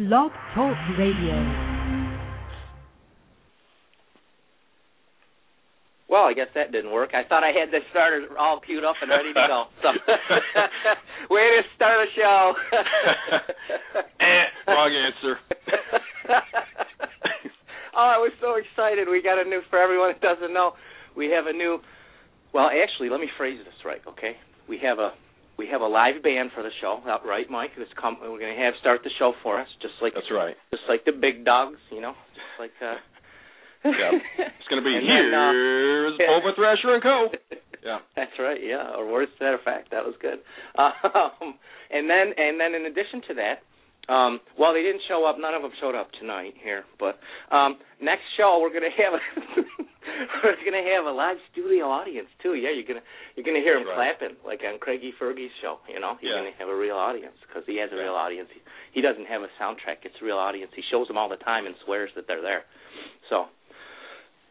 Blog Talk Radio. Well, I guess that didn't work. I thought I had the starter all queued up and ready to go. So, way to start a show. eh, wrong answer. oh, I was so excited. We got a new for everyone that doesn't know. We have a new. Well, actually, let me phrase this right, okay? We have a we have a live band for the show, right, Mike? Who's come? We're going to have start the show for us, just like that's right, just like the big dogs, you know, just like. uh yeah, it's going to be here's then, uh, Bova Thrasher and Coe. Yeah, That's right. Yeah, or words to that effect. That was good. Um, and then, and then, in addition to that, um, well, they didn't show up. None of them showed up tonight here. But um, next show, we're gonna have a we're gonna have a live studio audience too. Yeah, you're gonna you're gonna hear him right. clapping like on Craigie Fergie's show. You know, you're Yeah. gonna have a real audience because he has a real audience. He, he doesn't have a soundtrack. It's a real audience. He shows them all the time and swears that they're there. So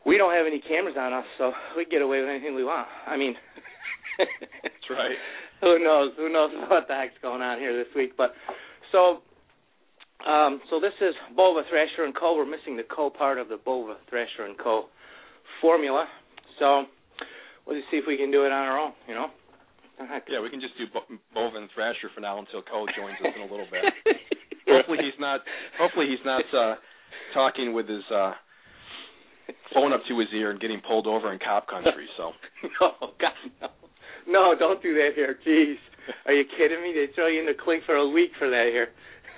we don't have any cameras on us, so we can get away with anything we want. I mean, that's right. who knows? Who knows what the heck's going on here this week? But so, um, so this is Bova Thrasher and Coe. We're missing the Coe part of the Bova Thrasher and Co. formula. So we'll just see if we can do it on our own. You know. Yeah, we can just do Bo- Bova and Thrasher for now until Cole joins us in a little bit. hopefully he's not. Hopefully he's not uh, talking with his uh, phone up to his ear and getting pulled over in cop country. So no, God, no. No, don't do that here. Jeez. Are you kidding me? They throw you in the clink for a week for that here.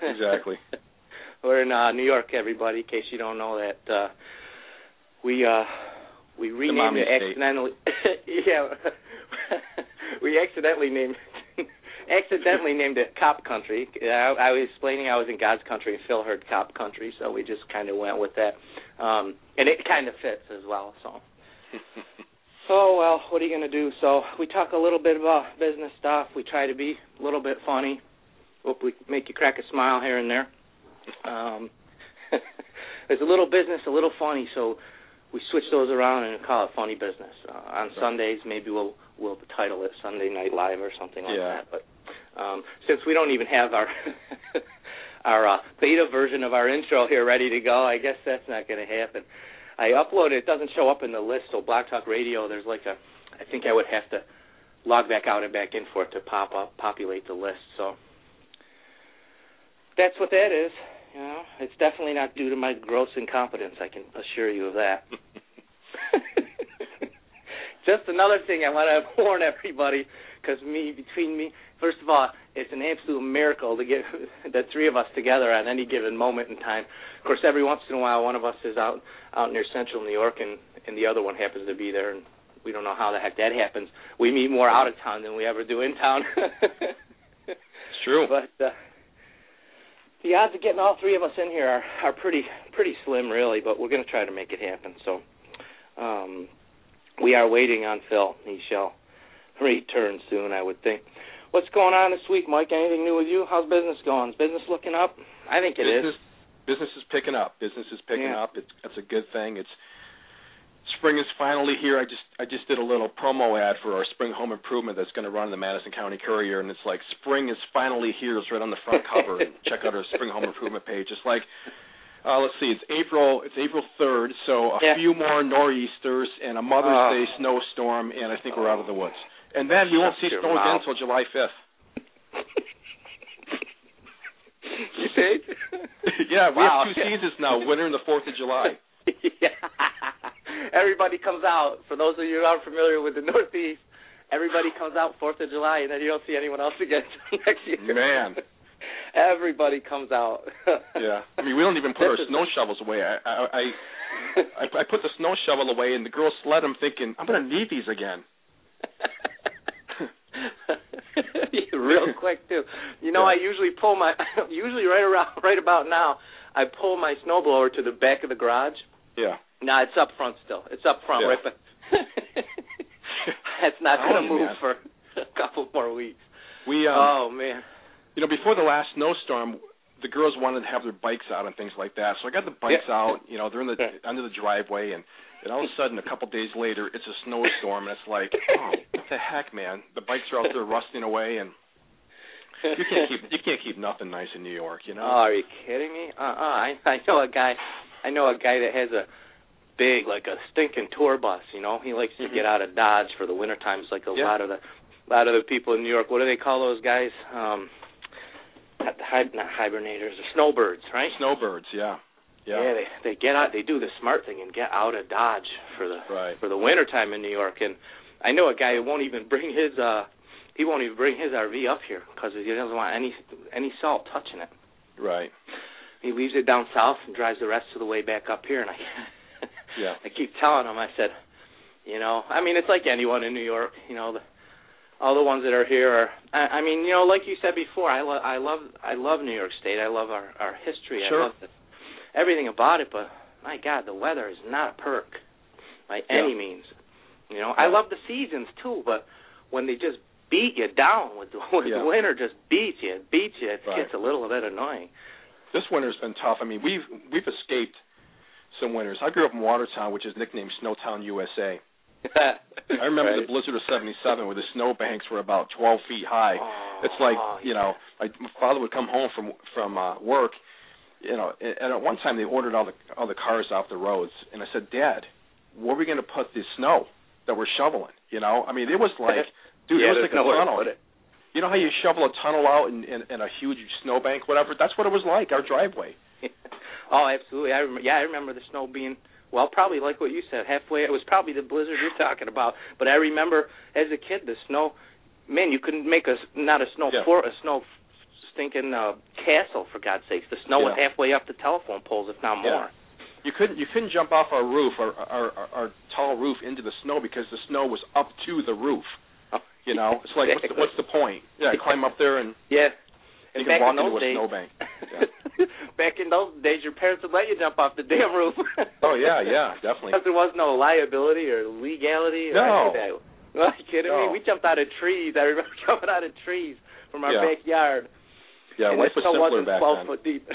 Exactly. We're in uh, New York, everybody. In case you don't know that, uh, we uh, we renamed it accidentally. yeah, we accidentally named accidentally named it Cop Country. I, I was explaining I was in God's country, and Phil heard Cop Country, so we just kind of went with that, um, and it kind of fits as well. So. Oh well, what are you gonna do? So we talk a little bit about business stuff. We try to be a little bit funny. Hope we make you crack a smile here and there. Um, there's a little business, a little funny, so we switch those around and call it funny business. Uh, on Sundays, maybe we'll we'll title it Sunday Night Live or something like Yeah. that. But um, since we don't even have our our uh, beta version of our intro here ready to go, I guess that's not going to happen. I uploaded it doesn't show up in the list. So Blog Talk Radio, there's like a, I think I would have to log back out and back in for it to pop up, populate the list. So that's what that is. You know, it's definitely not due to my gross incompetence. I can assure you of that. Just another thing I want to warn everybody, because me between me, first of all, it's an absolute miracle to get the three of us together at any given moment in time. Of course, every once in a while, one of us is out out near Central New York, and and the other one happens to be there, and we don't know how the heck that happens. We meet more out of town than we ever do in town. it's true. but uh, the odds of getting all three of us in here are are pretty pretty slim, really. But we're going to try to make it happen. So um, we are waiting on Phil. He shall return soon, I would think. What's going on this week, Mike? Anything new with you? How's business going? Is business looking up? I think it is. business, Business is picking up. Business is picking Yeah. up. It's that's a good thing. It's spring is finally here. I just I just did a little promo ad for our spring home improvement that's going to run in the Madison County Courier, and it's like spring is finally here. It's right on the front cover. and check out our spring home improvement page. It's like. Uh, let's see. It's April. It's April third. So a Yeah. few more nor'easters and a Mother's Oh. Day snowstorm, and I think we're out of the woods. And then we won't see snow again until July fifth. you see? yeah, we Wow. have two seasons now: winter and the Fourth of July. yeah. Everybody comes out. For those of you who aren't familiar with the Northeast, everybody comes out Fourth of July, and then you don't see anyone else again next year. Man. Everybody comes out. Yeah, I mean, we don't even put our This snow shovels away. I, I, I, I, I put the snow shovel away, and the girls sled. I'm thinking, I'm gonna need these again. Real quick too. You know, Yeah. I usually pull my usually right around right about now. I pull my snowblower to the back of the garage. Yeah. No, it's up front still. It's up front, Yeah. right? But that's not going to move man. for a couple more weeks. We, um, oh man. you know, before the last snowstorm, the girls wanted to have their bikes out and things like that. So I got the bikes Yeah. out. You know, they're in the Yeah. under the driveway, and and all of a sudden, a couple days later, it's a snowstorm, and it's like, oh, what the heck, man? The bikes are out there rusting away, and you can't keep you can't keep nothing nice in New York, you know. Oh, are you kidding me? Uh, uh I I know a guy, I know a guy that has a big like a stinking tour bus. You know, he likes to Mhm. get out of Dodge for the winter times, like a Yeah. lot of the, lot of the people in New York. What do they call those guys? Um, not the hi- not hibernators, the snowbirds, right? Snowbirds, yeah, yeah, Yeah, they they get out. They do the smart thing and get out of Dodge for the right. for the winter time in New York. And I know a guy who won't even bring his uh he won't even bring his RV up here because he doesn't want any any salt touching it. Right. He leaves it down south and drives the rest of the way back up here. And I Yeah. I keep telling him. I said, you know, I mean, it's like anyone in New York. You know, the all the ones that are here are. I, I mean, you know, like you said before, I love I love I love New York State. I love our our history. Sure. I love the, everything about it. But my God, the weather is not a perk by any means. You know, I love the seasons too, but when they just beat you down with the with Yeah. the winter just beats you, beats you, it Right. gets a little bit annoying. This winter's been tough. I mean, we've we've escaped some winters. I grew up in Watertown, which is nicknamed Snowtown, USA. I remember the blizzard of '77, where the snowbanks were about 12 feet high. Oh, It's like you know, my father would come home from from uh, work, you know, and at one time they ordered all the all the cars off the roads, and I said, Dad, where are we going to put the snow that we're shoveling? You know, I mean, it was like, dude, yeah, it was like a tunnel. You know how you shovel a tunnel out in, in, in a huge snowbank, whatever? That's what it was like, our driveway. oh, absolutely. I remember. Yeah, I remember the snow being well, probably like what you said, halfway. It was probably the blizzard you're talking about. But I remember as a kid, the snow. Man, you couldn't make a not a snow Yeah. fort, a snow stinking uh, castle for God's sakes. The snow was halfway up the telephone poles, if not more. Yeah. You couldn't you couldn't jump off our roof, our, our our our tall roof, into the snow because the snow was up to the roof. You know, it's like what's the, what's the point? Yeah, climb up there and Yeah. you can walk in into a days, snowbank. back in those days, your parents would let you jump off the damn roof. Oh yeah, yeah, definitely. Because there was no liability or legality or No. any of that. Well, are you kidding No. me? We jumped out of trees. I remember jumping out of trees from our Yeah. backyard. Yeah, and life was simpler wasn't back 12 then. foot deep.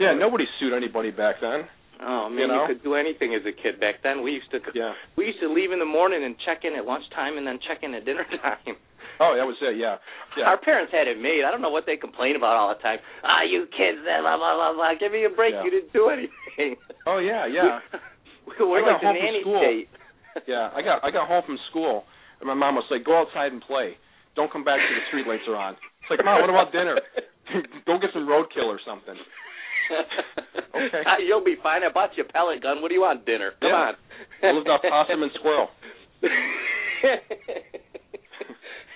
Yeah, nobody sued anybody back then. Oh man, you know? you could do anything as a kid back then. We used to Yeah. we used to leave in the morning and check in at lunchtime and then check in at dinner time. Oh, that was it. Yeah. Yeah. Our parents had it made. I don't know what they complain about all the time. Ah, you kids, blah blah blah blah. Give me a break. Yeah. You didn't do anything. Oh yeah, yeah. We, we're I got like the nanny school. state. Yeah, I got I got home from school and my mom was like, "Go outside and play. Don't come back till the street lights are on." It's like, "Mom, what about dinner? Go get some roadkill or something." Okay. Ah, You'll be fine. I bought you a pellet gun. What do you want? Dinner. Come Yeah. on. I lived off possum and squirrel.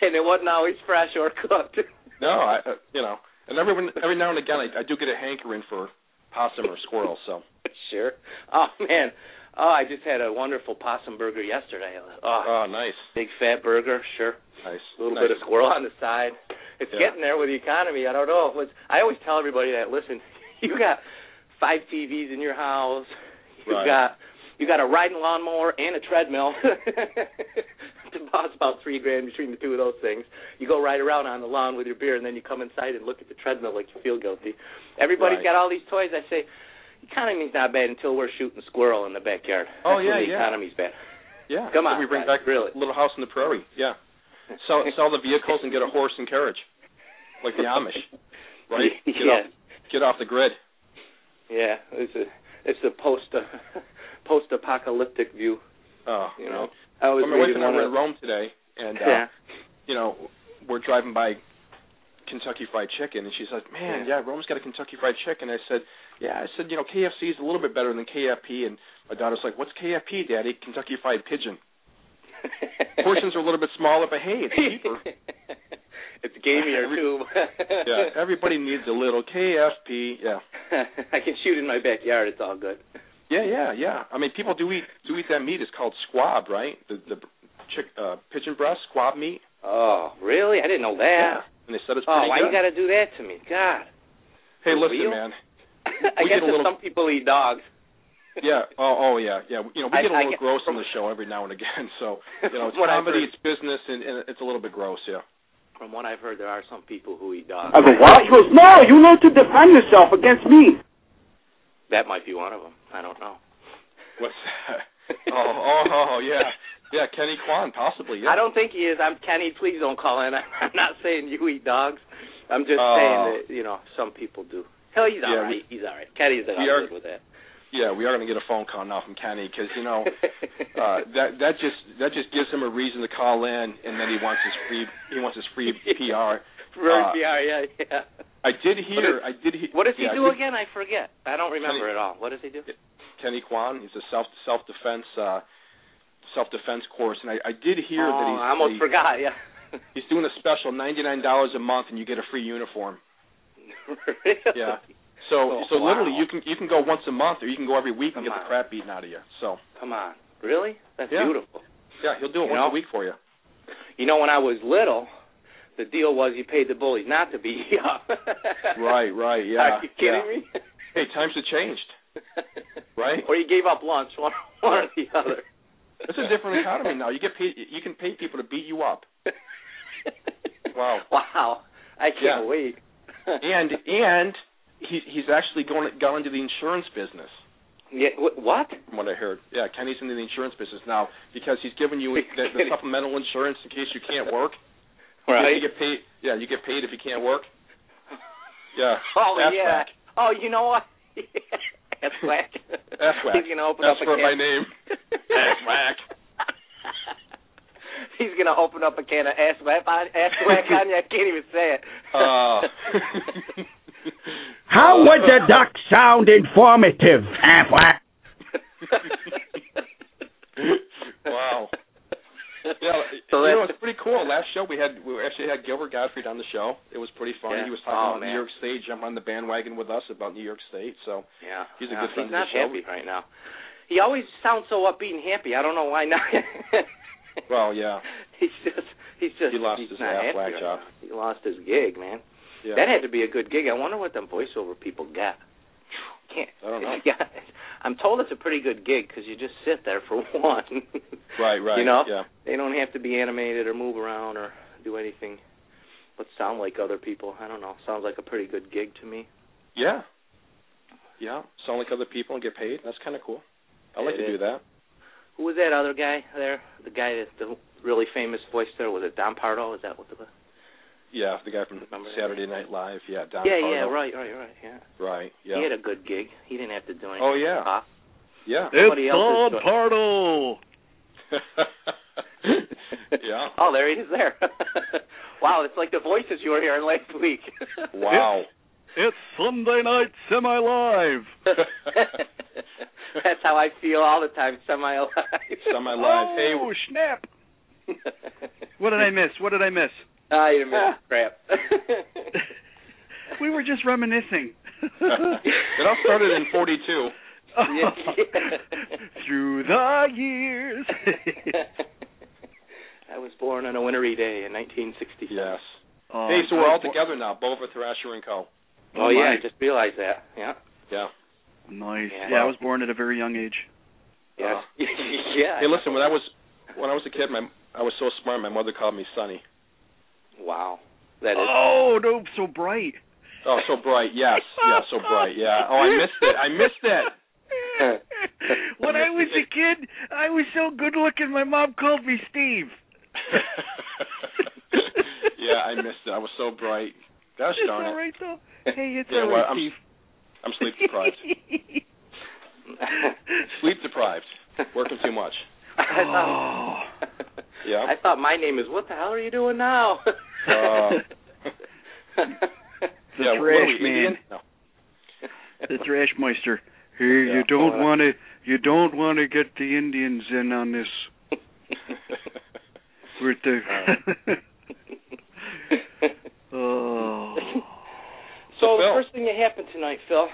And it wasn't always fresh or cooked. No, I uh, you know, and every every now and again I, I do get a hankering for possum or squirrel. So sure. Oh man. Oh, I just had a wonderful possum burger yesterday. Oh, oh, nice, big fat burger. Sure. nice. A little nice. bit of squirrel on the side. It's Yeah. getting there with the economy. I don't know. It's, I always tell everybody that listen, you got five TVs in your house. You Right. got you got a riding lawnmower and a treadmill. Costs about three grand between the two of those things. You go ride around on the lawn with your beer, and then you come inside and look at the treadmill like you feel guilty. Everybody's Right. got all these toys. I say, economy's not bad until we're shooting squirrel in the backyard. Oh, That's yeah, the yeah. economy's bad. Yeah. Come on, we bring guys, back really. Little House on the Prairie. Yeah. Sell sell the vehicles and get a horse and carriage, like the Amish, right? Get yeah. off get off the grid. Yeah, it's a it's a post uh, post apocalyptic view. Oh, You know, I was Well, my wife and I were in Rome today, and uh, yeah. you know, we're driving by Kentucky Fried Chicken, and she's like, "Man, Yeah. Rome's got a Kentucky Fried Chicken." I said, "Yeah." I said, "You know, KFC is a little bit better than KFP." And my daughter's like, "What's KFP, Daddy?" Kentucky Fried Pigeon. Portions are a little bit smaller, but hey, it's cheaper. it's gamier too. yeah, everybody needs a little KFP. Yeah, I can shoot in my backyard. It's all good. Yeah, yeah, yeah. I mean, people do eat do eat that meat. It's called squab, right? The the chick uh, pigeon breast squab meat. Oh, really? I didn't know that. and they said it's Oh, pretty why good. you got to do that to me? God. hey, For listen, real? man. I guess that little- some people eat dogs. Yeah. Oh, oh, yeah, yeah. You know, we I- get a little get- gross on the show every now and again. So, you know, it's What comedy, it's business, and, and it's a little bit gross. Yeah. From what I've heard, there are some people who eat dogs. I go, what? He goes, no, you learn to defend yourself against me. That might be one of them. I don't know. What's that? oh, oh, oh, yeah. Yeah, Kenny Kwan, possibly. Yeah. I don't think he is. I'm Kenny. Please don't call in. I'm not saying you eat dogs. I'm just Oh. saying that you know some people do. Hell, he's all Yeah, right. He's all right. Kenny's all we are- good with that. Yeah, we are going to get a phone call now from Kenny because you know uh, that that just that just gives him a reason to call in, and then he wants his free he wants his free PR. Very uh, PR, yeah, yeah. I did hear. I did hear. What does he yeah, do did- again? I forget. I don't remember Kenny- at all. What does he do? Kenny Kwan. He's a self self defense uh, self defense course, and I, I did hear oh, that he's I almost he- forgot. Yeah. he's doing a special ninety nine dollars a month, and you get a free uniform. really? Yeah. So Oh, so wow. literally you can you can go once a month, or you can go every week and Come get the crap beaten out of you. So Come on. Really? That's Yeah. beautiful. yeah, he'll do it You once know? a week for you. You know, when I was little, the deal was you paid the bullies not to beat you up. Right, right, yeah. Are you kidding me? Hey, times have changed, right? or you gave up lunch, one, one or the other. It's a different economy now. You get paid. You can pay people to beat you up, Wow. Wow. I can't Yeah. wait. and and he he's actually going gone into the insurance business. yeah, what? From what I heard, yeah, Kenny's into the insurance business now because he's giving you the, the supplemental insurance in case you can't work. Right. You get paid. Yeah, you get paid if you can't work. Yeah. Oh That's yeah. Oh, you know what? That's whack. That's whack. He's gonna open That's up a for can. my name. That's whack. He's gonna open up a can of ass whack on ass whack on you. I can't even say it. Uh, How would the duck sound informative? Half-whack. wow. Yeah, So you know it's pretty cool. Last show we had we actually had Gilbert Gottfried on the show. It was pretty fun. Yeah. He was talking Oh, about man. New York State, jumping on the bandwagon with us about New York State. So Yeah. He's a yeah, good friend He's not happy right now. He always sounds so upbeat and happy. I don't know why not. well, yeah, he's just he's just He lost he's his not half-whack job. He lost his gig, man. yeah. That had to be a good gig. I wonder what them voiceover people get. Can't. I don't know. Yeah, I'm told it's a pretty good gig because you just sit there for one. right, right. You know, Yeah. they don't have to be animated or move around or do anything but sound like other people. I don't know. Sounds like a pretty good gig to me. Yeah. Yeah. Sound like other people and get paid. That's kind of cool. I like It to do is. that. Who was that other guy there? The guy that the really famous voice there was it Don Pardo? Is that what the? Yeah, the guy from Remember that? Saturday Night Live. Yeah, Don yeah, Pardo. yeah, right, right, right. Yeah. Right. Yeah. He had a good gig. He didn't have to do anything. Oh, yeah. Pop. Yeah. Somebody It's else Don doing- Pardo. yeah. Oh, there he is there. wow, it's like the voices you were hearing last week. Wow. It's Sunday night semi-live. That's how I feel all the time, semi alive. Semi live. Hey, Oh, snap. What did I miss? What did I miss? Ah, you missed crap. We were just reminiscing. it all started in 42. Yeah. Through the years. I was born on a wintry day in 1960. Yes. Oh, hey, so we're I all was bo- together now, Bova, Thrasher, and Coe. Oh, Oh, yeah. I just realized that. Yeah. Yeah. Nice. Yeah. Yeah, I was born at a very young age. Yeah. Uh, yeah. Hey, listen, when I was when I was a kid, my I was so smart. My mother called me Sonny. Wow. That is. Oh, no, so bright. Oh, so bright. Yes, yeah, so bright. Yeah. Oh, I missed it. I missed it. when I was a kid, I was so good looking. My mom called me Steve. yeah, I missed it. I was so bright. Gosh It's darn all it. right though. Hey, it's Yeah, all well, right, I'm- I'm sleep deprived. Sleep deprived. Working too much. I thought, oh. Yeah. I thought my name is what the hell are you doing now? Uh, The yeah, what trash we, man. Indian? No. The trash meister. Hey, Yeah. you don't uh, want to. You don't want to get the Indians in on this with the. oh. so the first thing that happened tonight, Phil.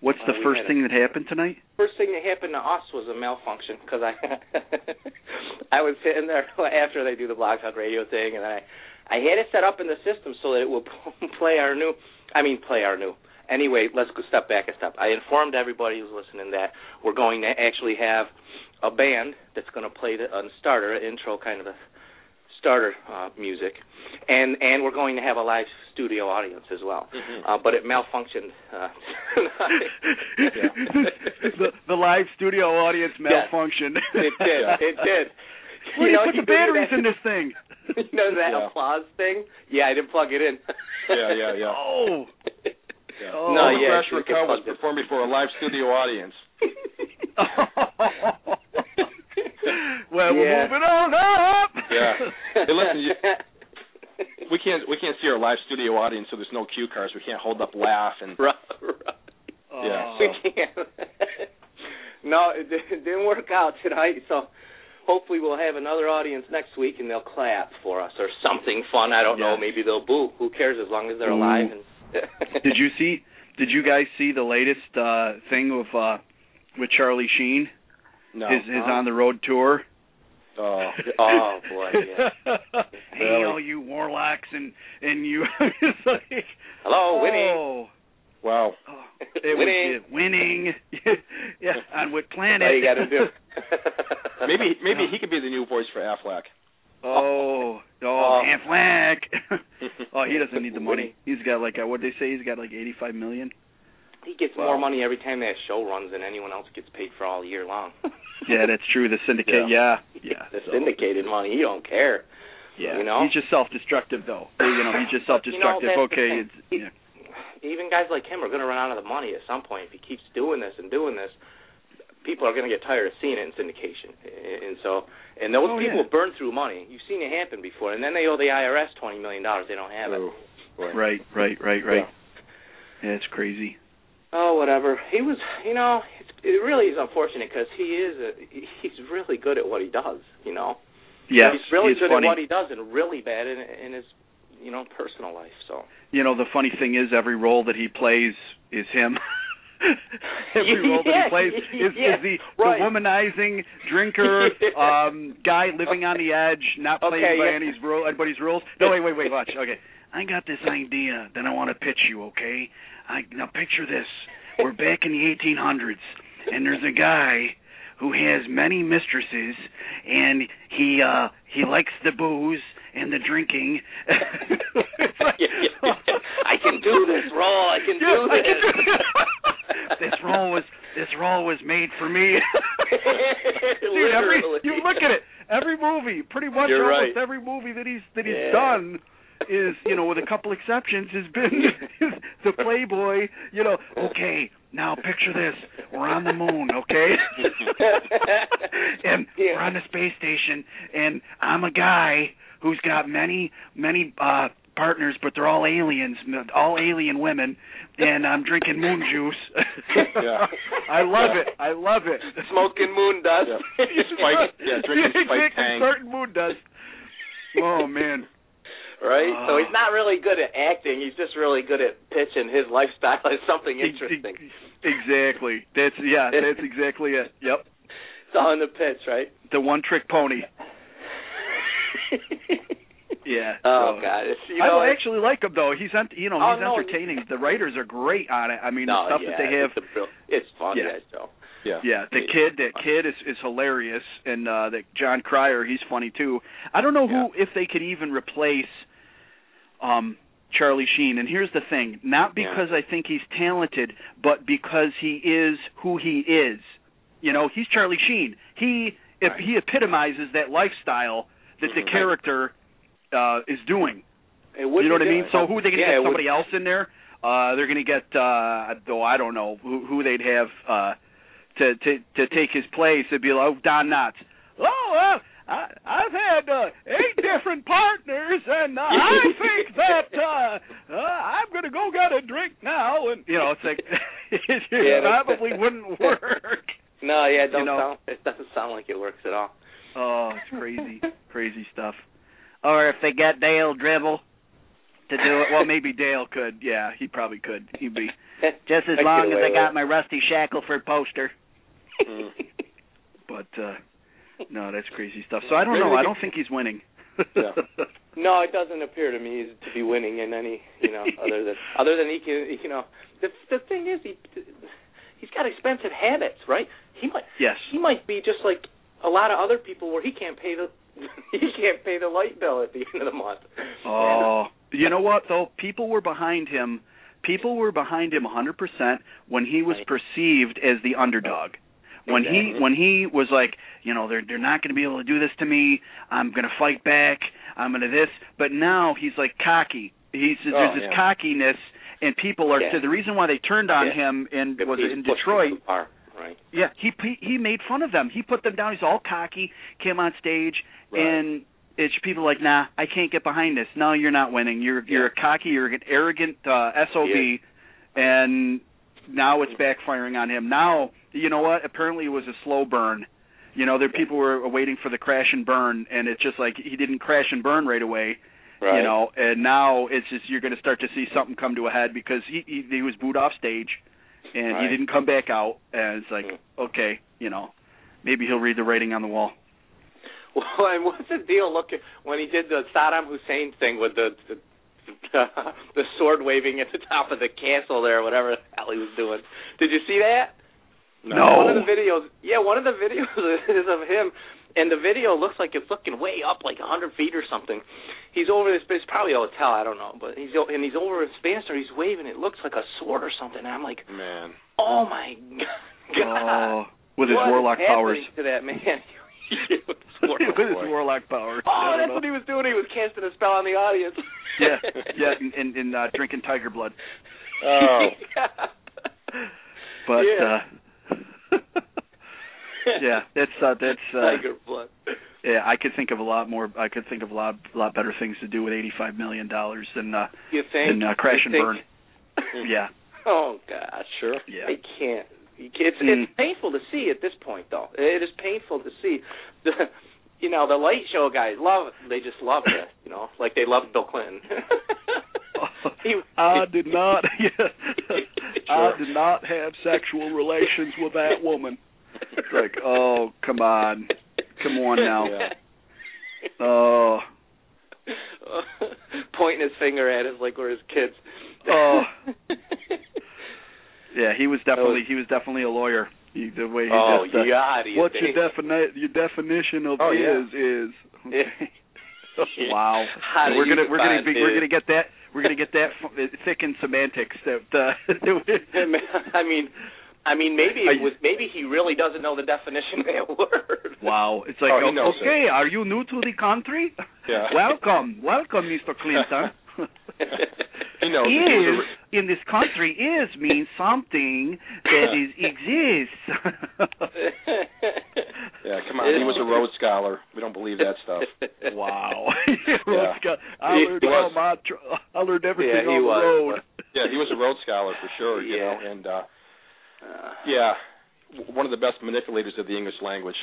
What's the Uh, first had a- thing that happened tonight? First thing that happened to us was a malfunction because I I was sitting there after they do the Blog Talk Radio thing, and I I had it set up in the system so that it will play our new. I mean, play our new. Anyway, let's go step back a step. I informed everybody who's listening that we're going to actually have a band that's going to play the uh, starter intro, kind of a starter uh, music, and and we're going to have a live studio audience as well. Mhm. Uh, but it malfunctioned uh, the the live studio audience malfunctioned. It did. It did. Where you do know, you put he the batteries that- in this thing? you know that Yeah. applause thing? Yeah, I didn't plug it in. Yeah, yeah, yeah. Oh. Yeah. Oh. No, yeah, Crash you for can Cow was plug it. performed before a live studio audience. well, we're moving on up. Yeah. Hey, listen, you- We can't we can't see our live studio audience, so there's no cue cards. We can't hold up laugh and right, right. Yeah. We can't. no, it, di- it didn't work out tonight, so hopefully we'll have another audience next week and they'll clap for us or something fun. I don't know. Maybe they'll boo. Who cares as long as they're Ooh. alive? And Did you see? Did you guys see the latest uh thing with uh with Charlie Sheen? No. His his Oh. on the road tour. Oh. Oh boy. Yeah. hey, Really? all you warlocks and and you. it's like, Hello, Winnie. Oh, Wow. oh, it Winning. was winning. yeah, on what planet? All you got to do. Maybe maybe he could be the new voice for Aflac. Oh, oh, Oh. Aflac. oh, he doesn't need the money. He's got like uh, what they say. He's got like eighty-five million. He gets Wow. more money every time that show runs than anyone else gets paid for all year long. Yeah, that's true. The syndicate. Yeah, yeah. the so- syndicated money, he don't care. Yeah, you know? he's just self-destructive though. You know, he's just self-destructive. that's the okay, it's yeah. Even guys like him are going to run out of the money at some point if he keeps doing this and doing this. People are going to get tired of seeing it in syndication, and so and those Oh, people yeah. burn through money. You've seen it happen before, and then they owe the IRS twenty million dollars. They don't have it. Oh, boy. Right, right, right, right. Yeah, it's crazy. Oh, whatever. He was, you know, it's, it really is unfortunate because he is, a, he's really good at what he does. You know, Yeah, he's really good funny. at what he does, and really bad in, in his, you know, personal life. So You know, the funny thing is, every role that he plays is him. every role that he plays is, yeah, is the, right. the womanizing drinker um guy living on the edge, not playing Okay, by yeah. anybody's rule, anybody's rules. No, wait, wait, wait, watch. Okay, I got this idea that I want to pitch you. Okay, I now picture this: we're back in the 1800s, and there's a guy who has many mistresses, and he uh he likes the booze and the drinking. I can do this role. I can do this. this role was this role was made for me. Dude, every you look at it, every movie, pretty much You're almost right. every movie that he's that he's Yeah. done is, you know, with a couple exceptions, has been the Playboy. You know, okay, now picture this: we're on the moon, okay, and Yeah. we're on the space station, and I'm a guy who's got many, many uh partners, but they're all aliens, all alien women, and I'm drinking moon juice. Yeah. I love it. I love it. Smoking moon dust. Yeah. Spike- yeah, drinking Spike exactly, Tang. Certain moon dust. Oh man. Right? so Oh. he's not really good at acting. He's just really good at pitching his lifestyle as something interesting. Exactly. That's yeah. That's exactly it. Yep. It's all in the pitch, right? The one trick pony. Yeah. Oh so- God! It's, you know, I actually like him though. He's ent- you know Oh, he's no, entertaining. The writers are great on it. I mean no, the stuff yeah, that they have. It's, a, it's fun, Yeah. that show. Yeah. Yeah, the kid, that kid is is hilarious, and uh that Jon Cryer, he's funny too. I don't know who if they could even replace um Charlie Sheen. And here's the thing: not Yeah. because I think he's talented, but because he is who he is. You know, he's Charlie Sheen. He if Right. he epitomizes that lifestyle that the character uh is doing. You know what I mean? So who are they going to yeah, get it would- somebody else in there? Uh they're going to get uh though I don't know who who they'd have uh to to to take his place. It'd be like oh, Don Knotts. Oh, well, I I've had uh, eight different partners and uh, I think that uh, uh I'm going to go get a drink now and you know it's like it Yeah, probably wouldn't work. No, yeah, it don't you know. sound. It doesn't sound like it works at all. Oh, it's crazy. crazy stuff. Or if they get Dale Gribble to do it, well maybe Dale could. Yeah, he probably could. He'd be just as long as I got my Rusty Shackleford poster. Mm. But uh no, that's crazy stuff. So I don't know. I don't think he's winning. Yeah. No, it doesn't appear to me to be winning in any, you know, other than other than he can, you know. The the thing is, he he's got expensive habits, right? He might yes. he might be just like a lot of other people where he can't pay the he can't pay the light bill at the end of the month. Oh, you know what though? People were behind him people were behind him 100% when he was perceived as the underdog. When he when he was like, you know, they're they're not going to be able to do this to me. I'm going to fight back. I'm going to this. But now he's like cocky. He's Oh, there's this yeah. cockiness, and people are. Yeah. So the reason why they turned on Yeah. him in was in Detroit. right? Yeah, he he made fun of them. He put them down. He's all cocky. Came on stage, Right. and it's people like, nah, I can't get behind this. No, you're not winning. You're you're a cocky, you're an arrogant uh, sob, He and now it's backfiring on him. Now, you know what? Apparently, it was a slow burn. You know, there people were waiting for the crash and burn, and it's just like he didn't crash and burn right away. Right. You know, and now it's just you're going to start to see something come to a head because he he, he was booed off stage, and Right. he didn't come back out, and it's like, Mm. okay, you know, maybe he'll read the writing on the wall. Well, and what's the deal? Look, when he did the Saddam Hussein thing with the the, the, sword waving at the top of the castle there, whatever the hell he was doing. Did you see that? No. One of the videos, yeah, one of the videos is of him, and the video looks like it's looking way up, like a hundred feet or something. He's over this. It's probably a hotel, I don't know, but he's and he's over his banister. He's waving. It looks like a sword or something. And I'm like, Man. oh my god, Oh, with his What warlock powers. to that man. With his with warlock his warlock powers. Oh, that's know. what he was doing. He was casting a spell on the audience. Yeah, yeah, and, and, and uh, drinking tiger blood. Oh. But Yeah. uh yeah, that's uh that's uh Tiger blood. yeah, I could think of a lot more I could think of a lot a lot better things to do with 85 million dollars than uh You think? than uh, crash You and think? burn. Yeah. Oh gosh. Sure. Yeah. I can't. Can't- It's Mm. it's painful to see at this point, though. It is painful to see. The, you know, the late show guys love. They just love it. You know, like they love Bill Clinton. He- I did not I did not have sexual relations with that woman. It's like, oh, come on. Come on now. Yeah. Oh. Pointing his finger at us like we're his kids. Oh. Yeah, he was definitely was- he was definitely a lawyer. He, the way he oh, just uh, you What's think? your definition? your definition of Oh, is yeah. is Yeah. wow. How we're gonna we're gonna be, we're gonna get that we're gonna get that thick in semantics that uh, I mean, I mean, maybe it was maybe he really doesn't know the definition of that word. wow. It's like Oh, he knows okay, are you new to the country? Yeah. Welcome, welcome, Mr. Clinton. He knows. He was is in this country is means something that is exists. yeah, come on. He was a Rhodes Scholar. We don't believe that stuff. Wow. Yeah. I He learned was. all my tr- I learned everything Yeah, he on the road. Yeah, he was a Rhodes Scholar for sure. You Yeah. know, and uh Uh, yeah, one of the best manipulators of the English language,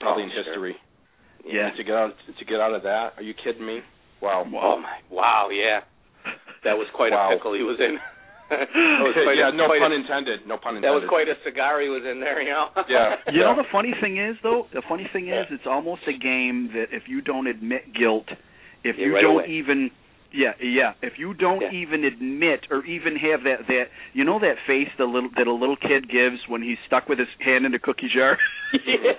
probably Oh, in sure. history. Yeah. And to get out to get out of that, are you kidding me? Wow. Oh my! Wow, yeah, that was quite Wow. a pickle he was in. was quite yeah, a, no quite pun a, intended. No pun intended. That was quite a cigar he was in there, you know. Yeah. You know the funny thing is though, the funny thing is Yeah. it's almost a game that if you don't admit guilt, if Yeah, you right don't away. even yeah, yeah, if you don't Yeah. even admit or even have that that you know that face the little that a little kid gives when he's stuck with his hand in a cookie jar. yeah.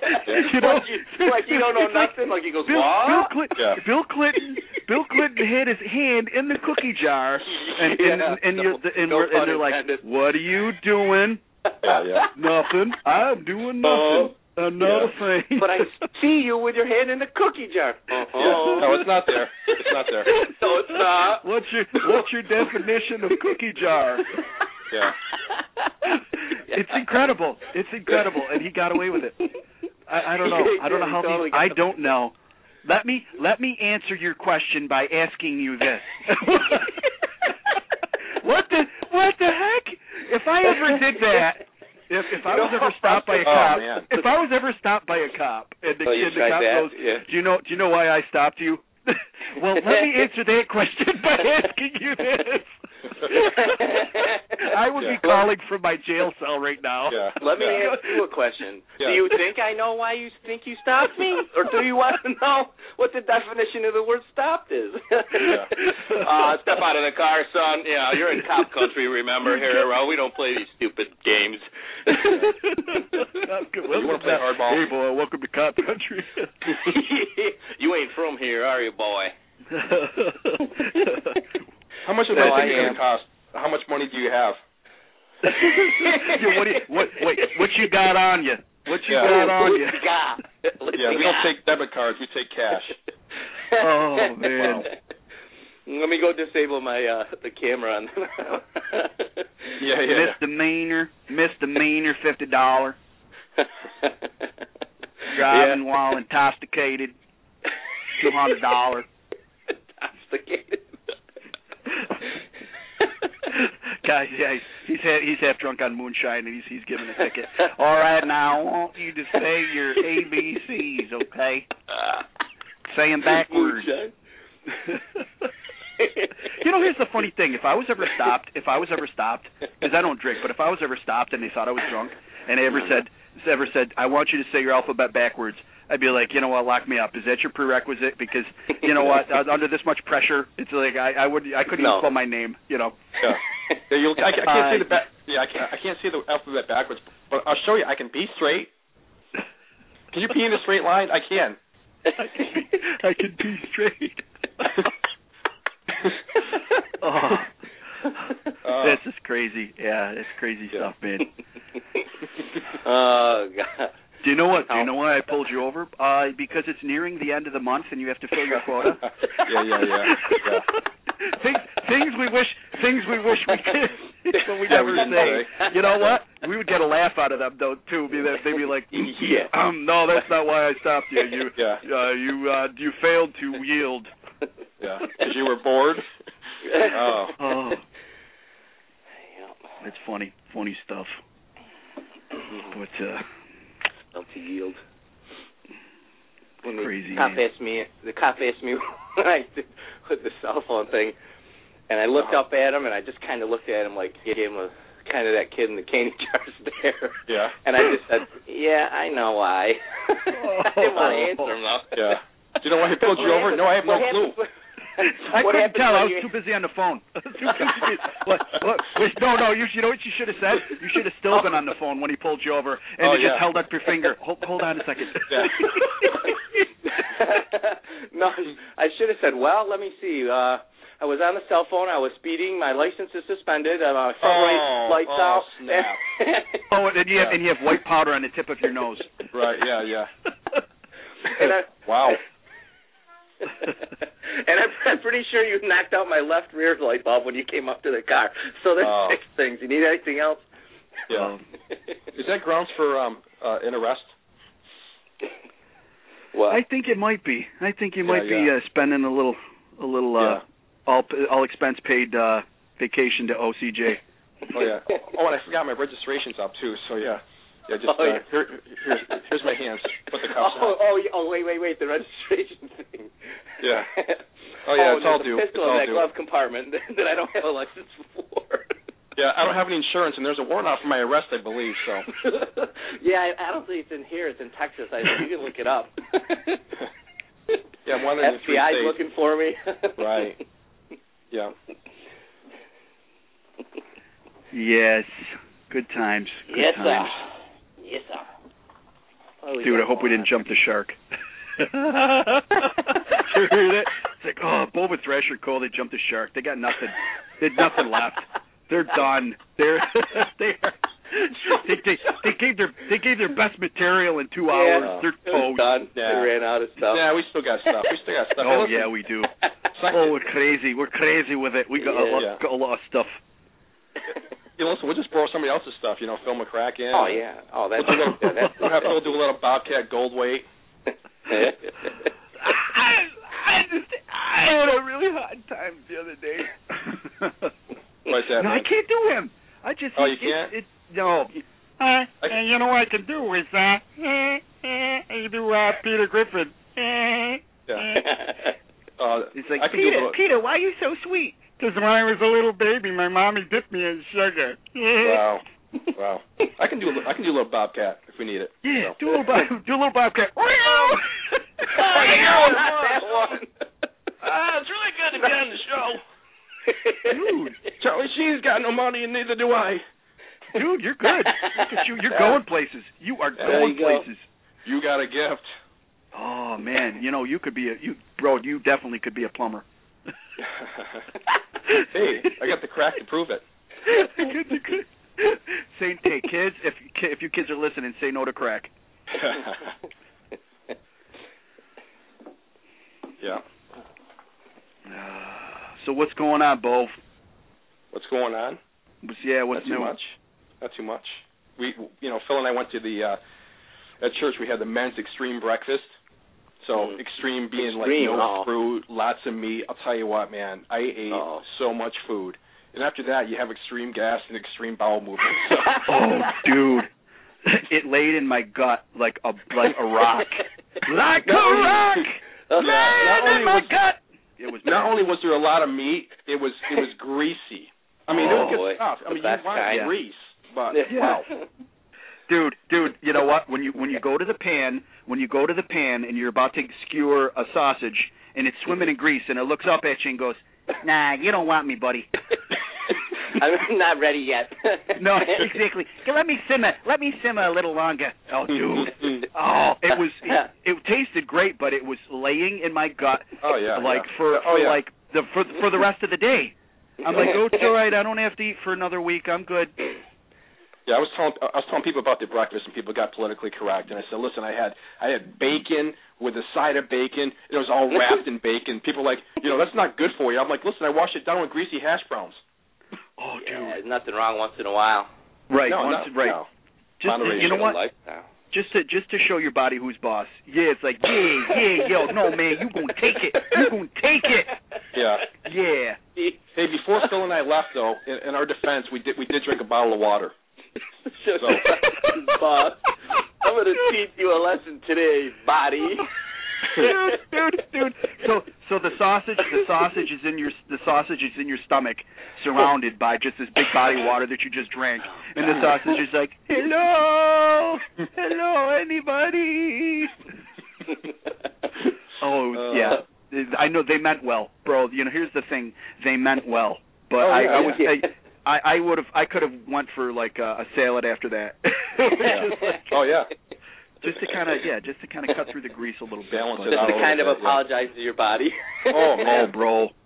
You know? like, you, like you don't know nothing. Like he goes, Bill, Bill, what? Clinton, Yeah. Bill Clinton, Bill Clinton had his hand in the cookie jar, and and Yeah, and, no- you're and, no we're, and they're like, intended. "What are you doing? Yeah, yeah. Nothing. I'm doing uh-huh. nothing. Another thing." but I see you with your hand in the cookie jar. Yeah. Uh-huh. No, it's not there. It's not there. no, it's not. What's your What's your definition of cookie jar? Yeah. It's incredible. It's incredible, and he got away with it. I, I don't know. I don't know how He totally these. I don't know. Let me let me answer your question by asking you this. what the what the heck? If I ever did that, if if I was ever stopped by a oh, cop, man. if I was ever stopped by a cop, and the, Oh, and the cop that? goes, Yeah. "Do you know Do you know why I stopped you?" well, let me answer that question by asking you this. I would be calling from my jail cell right now. Yeah. Let me yeah. ask you a question. Yeah. Do you think I know why you think you stopped me, or do you want to know what the definition of the word "stopped" is? uh, step out of the car, son. Yeah, you're in cop country. Remember here, uh, we don't play these stupid games. You wanna play hardball? Hey, boy, welcome to cop country. you ain't from here, are you, boy? How much of No, that I think going to cost? how much money do you have? Yeah, what, do you, what what what you got on you? What you Yeah. got on What you? you got? Yeah, you we don't take debit cards. We take cash. Oh, man. Let me go disable my uh the camera on. Yeah, yeah. Misdemeanor, misdemeanor, fifty dollar. Driving while intoxicated, two hundred dollar. Intoxicated. Guys, yeah, he's ha- he's half drunk on moonshine and he's he's giving a ticket. All right, now I want you to say your ABCs, okay? Say 'em backwards. You know, here's the funny thing. If I was ever stopped, if I was ever stopped, because I don't drink, but if I was ever stopped and they thought I was drunk, and they ever said, ever said, I want you to say your alphabet backwards, I'd be like, you know what, lock me up. Is that your prerequisite? Because you know what, uh, under this much pressure, it's like I, I would, I couldn't No. even spell my name. You know. Yeah. Yeah, I, I can't see the Uh, back. Yeah, I can't. I can't see the alphabet backwards, but I'll show you. I can be straight. Can you pee in a straight line? I can. I can be, I can be straight. oh. Uh, this is crazy. Yeah, it's crazy Yeah. stuff, man. oh god. Do you know what? Do you know why I pulled you over? Uh, because it's nearing the end of the month and you have to fill your quota. Yeah, yeah, yeah, yeah. things, things we wish, things we wish we could, but we Yeah, never didn't say. say. You know what? We would get a laugh out of them though too. Be that they'd be like, Yeah. um, no, that's not why I stopped you. You, Yeah. uh, you, uh, you failed to yield. Yeah, because you were bored. Oh. Oh, Yeah. it's funny, funny stuff. But uh, Not to yield. When the Crazy, cop man. asked me, the cop asked me when I did with the cell phone thing, and I looked Uh-huh. up at him and I just kind of looked at him like gave him a kind of that kid in the candy jar stare. Yeah. And I just said, "Yeah, I know why." I didn't want to answer him though. Yeah. Do you know why he pulled you over? No, I have no clue. Happens- I what couldn't tell. I was you- too busy on the phone. too busy. what, what, no, no. You, you know what you should have said? You should have still been on the phone when he pulled you over, and Oh, you just held up your finger. Hold, hold on a second. Yeah. no, I should have said, "Well, let me see. Uh I was on the cell phone. I was speeding. My license is suspended. Uh, my front Oh, right lights oh, out." snap. oh, and you have Yeah. and you have white powder on the tip of your nose. Right. Yeah. Yeah. I, Wow. and I'm, I'm pretty sure you knocked out my left rear light bulb when you came up to the car. So there's Oh. six things. You need anything else? Yeah. Um, Is that grounds for um uh, an arrest? well, I think it might be. I think you Yeah, might be yeah. uh, spending a little, a little uh, Yeah. all all expense paid uh, vacation to OCJ. Oh yeah. Oh, and I forgot my registration's up too. So yeah. Yeah. Just Oh, uh, yeah. here, here's here's my hands. Put the cuffs oh, on. oh, yeah, oh, wait, wait, wait. The registration thing. Yeah. Oh, yeah, it's all a due. pistol It's all in that due. glove compartment that I don't have a license for. Yeah. I don't have any insurance, and there's a warrant out for my arrest, I believe. So. yeah, I, I don't think it's in here. It's in Texas. I think you can look it up. Yeah, I'm one of the three FBI's states. looking for me. Right. Yeah. Yes, good times. Good yes, sir. Times. Yes, sir. What Dude, I hope we didn't jump the shark. you hear that? It's like, oh, Bova Thrasher Cole, they jumped the shark. They got nothing. They had nothing left. They're done. They're they are. They, they, they gave their they gave their best material in two hours. Yeah, They're it toast. done. Yeah. They ran out of stuff. Yeah, we still got stuff. We still got stuff. Oh yeah, we do. Oh, we're crazy. We're crazy with it. We got a lot, Yeah. got a lot of stuff. You know, listen, we'll just borrow somebody else's stuff. You know, Phil McCracken. Oh yeah. Oh, that's We'll, do a little, yeah, that's we'll have Phil do a little Bobcat Goldthwait. I, I just I had a really hard time the other day. Why's that, no, I can't do him. I just Oh, it, you can't? It, it, no. Uh, I- and you know what I can do is uh, uh, uh you do uh, Peter Griffin. Uh, Yeah. Uh, He's like I can do a Peter, little, Peter, why are you so sweet? Because when I was a little baby, my mommy dipped me in sugar. Wow. Wow. I can do a, I can do a little Bobcat if we need it. Yeah, So. do a little bob, do a little bobcat. oh, no, not that one. Ah, it's really good to be on the show. Dude. Charlie Sheen's got no money, and neither do I. Dude, you're good. Look at you. You're going places. You are There going you go. places. You got a gift. Oh man, you know you could be a you bro. You definitely could be a plumber. hey, I got the crack to prove it. say, hey kids, if if you kids are listening, say no to crack. yeah. So what's going on, Bo? What's going on? Yeah, what's Not too new? much. Not too much. We, you know, Phil and I went to the uh at church. We had the men's extreme breakfast. So Mm. extreme being Extreme, like no oh. fruit, lots of meat. I'll tell you what, man, I ate Oh. so much food. And after that, you have extreme gas and extreme bowel movement. Oh, dude, it laid in my gut like a like a rock, like a rock, not laid only in my was- gut. It was Not only was there a lot of meat, it was it was greasy. I mean, it Oh, was good boy. stuff. I The mean, you want kind. grease, but Yeah. wow. Dude, dude, you know what? When you when you go to the pan, when you go to the pan and you're about to skewer a sausage and it's swimming in grease and it looks up at you and goes, "Nah, you don't want me, buddy." I'm not ready yet. No, exactly. Let me simmer. Let me simmer a little longer. Oh, dude. Oh, it was it, it tasted great, but it was laying in my gut Oh yeah. like yeah. for, oh for yeah. like the for for the rest of the day. I'm like, oh, it's all right. I don't have to eat for another week. I'm good. Yeah, I was telling I was telling people about the breakfast, and people got politically correct. And I said, listen, I had I had bacon with a side of bacon. It was all wrapped in bacon. People were like, you know, that's not good for you. I'm like, listen, I washed it down with greasy hash browns. Oh, dude. Yeah, there's nothing wrong once in a while. Right. no, once, no, right. no. Just to, you know what? Lifestyle. Just to just to show your body who's boss. Yeah, it's like yeah, yeah, yo, no man, you gonna take it. You gonna take it. Yeah. Yeah. Hey, before Phil and I left, though, in, in our defense, we did we did drink a bottle of water. So- boss. I'm gonna teach you a lesson today, body. dude, dude, dude. So, so the sausage, the sausage is in your, the sausage is in your stomach, surrounded by just this big body of water that you just drank, and the sausage is like, hello, hello, anybody. Oh, Uh, yeah. I know they meant well, bro. You know, here's the thing: they meant well, but Oh, I, yeah, I was, yeah. I, I would have, I could have went for like a, a salad after that. Yeah. just, like, Oh yeah. just to kind of, yeah, just to kind of cut through the grease a little bit. Balance it Just out to kind of little bit, yeah. apologize to your body. Oh, Oh, bro.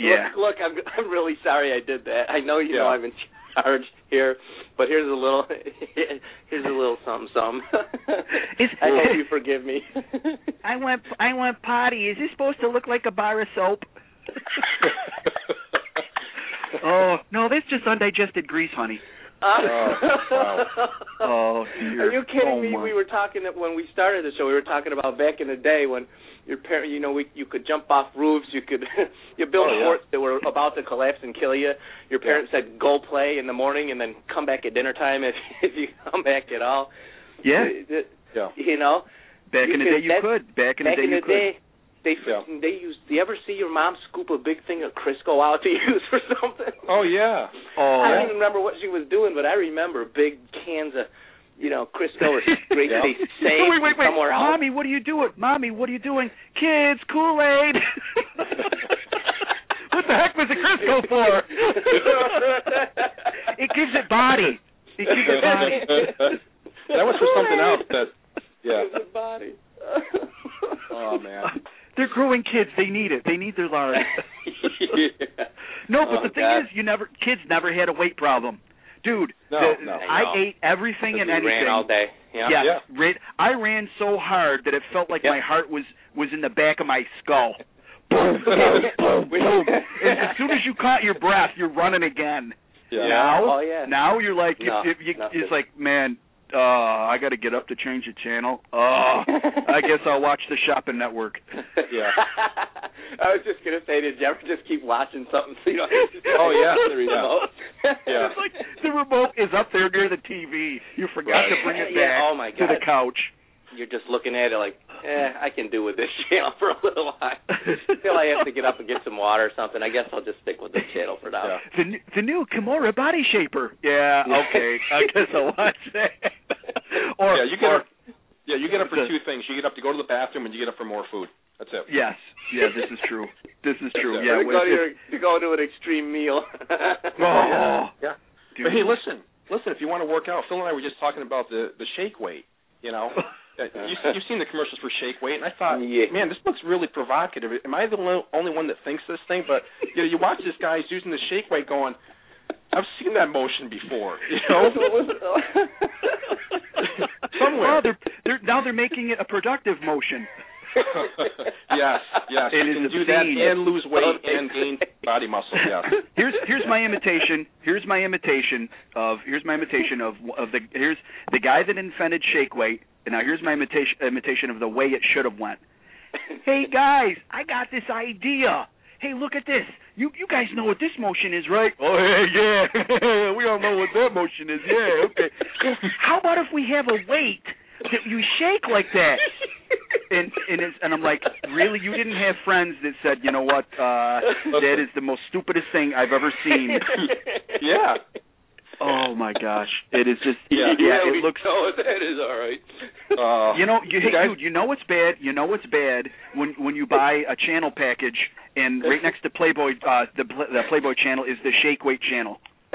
Yeah. Look, look, I'm I'm really sorry I did that. I know you know I'm in charge here, but here's a little here's a little something something. I hope you forgive me. I went I went potty. Is this supposed to look like a bar of soap? oh no, that's just undigested grease, honey. Oh, oh wow. Oh dear. Are you kidding Oh, me? my. We were talking that when we started the show. We were talking about back in the day when your parent, you know, we you could jump off roofs. You could you build Oh, yeah. forts that were about to collapse and kill you. Your parents said go play in the morning and then come back at dinner time if if you come back at all. Yeah. Yeah. You know, Back you in the could- day, you could. Back in back the day, in you the could. Day, they Yeah. they used. Do you ever see your mom scoop a big thing of Crisco out to use for something? Oh yeah. Oh, I don't oh. even remember what she was doing, but I remember big cans of, you know, Crisco or great Yeah. they saved wait, wait, wait. somewhere else. Mommy, what are you doing? Mommy, what are you doing? Kids, Kool Aid. what the heck was the Crisco for? it gives it body. It gives it body. that was for something else. That yeah. Gives it body. Oh man. They're growing kids. They need it. They need their lard. yeah. No, but Oh, the thing God. is, you never kids never had a weight problem, dude. No, the, no. I, I ate everything and we anything. ran all day. Yeah. Yes, Yeah. ran, I ran so hard that it felt like Yep. my heart was was in the back of my skull. Boom, boom, boom, boom. As soon as you caught your breath, you're running again. Yeah. Now, Oh, yeah. now you're like, No, if, if you, it's like, man, uh, I got to get up to change the channel. Uh, I guess I'll watch the Shopping Network. Yeah. I was just gonna say, did you ever just keep watching something so you don't just Oh, yeah. the remote? Yeah. It's like the remote is up there near the TV. You forgot to bring it Yeah, back oh my to the couch. You're just looking at it like, eh, I can do with this channel for a little while. Until I have to get up and get some water or something. I guess I'll just stick with this channel for now. Yeah. The the new Kimura body shaper. Yeah, okay. I guess I'll watch that. or yeah, you get or, up. Yeah, you get up for The- two things. You get up to go to the bathroom, and you get up for more food. That's it. Yes, yeah, this is true. This is true. Yeah, to, go to, your, to go to an extreme meal. Oh, Yeah. dude. But hey, listen, listen. If you want to work out, Phil and I were just talking about the the shake weight. You know, Uh, you, uh, you've seen the commercials for Shake Weight, and I thought, Yeah. man, this looks really provocative. Am I the only- only one that thinks this thing? But you know, you watch this guy he's using the Shake Weight, going, I've seen that motion before. You know, somewhere. Well, they're, they're now they're making it a productive motion. yes, yes. It you is can do that and lose weight and gain body muscle. Yes. Here's here's my imitation. Here's my imitation of here's my imitation of of the here's the guy that invented shake weight. Now here's my imitation imitation of the way it should have went. Hey guys, I got this idea. Hey, look at this. You you guys know what this motion is, right? Oh yeah, yeah. we all know what that motion is. Yeah, okay. How about if we have a weight that you shake like that? And and it's, and I'm like, really? You didn't have friends that said, you know what? Uh that is the most stupidest thing I've ever seen. yeah. Oh my gosh, it is just Yeah. yeah. we It looks. know that is all right. Uh, You know, you, hey, guys- dude, you know what's bad? You know what's bad when when you buy a channel package and right next to Playboy, uh, the the Playboy channel is the Shake Weight channel.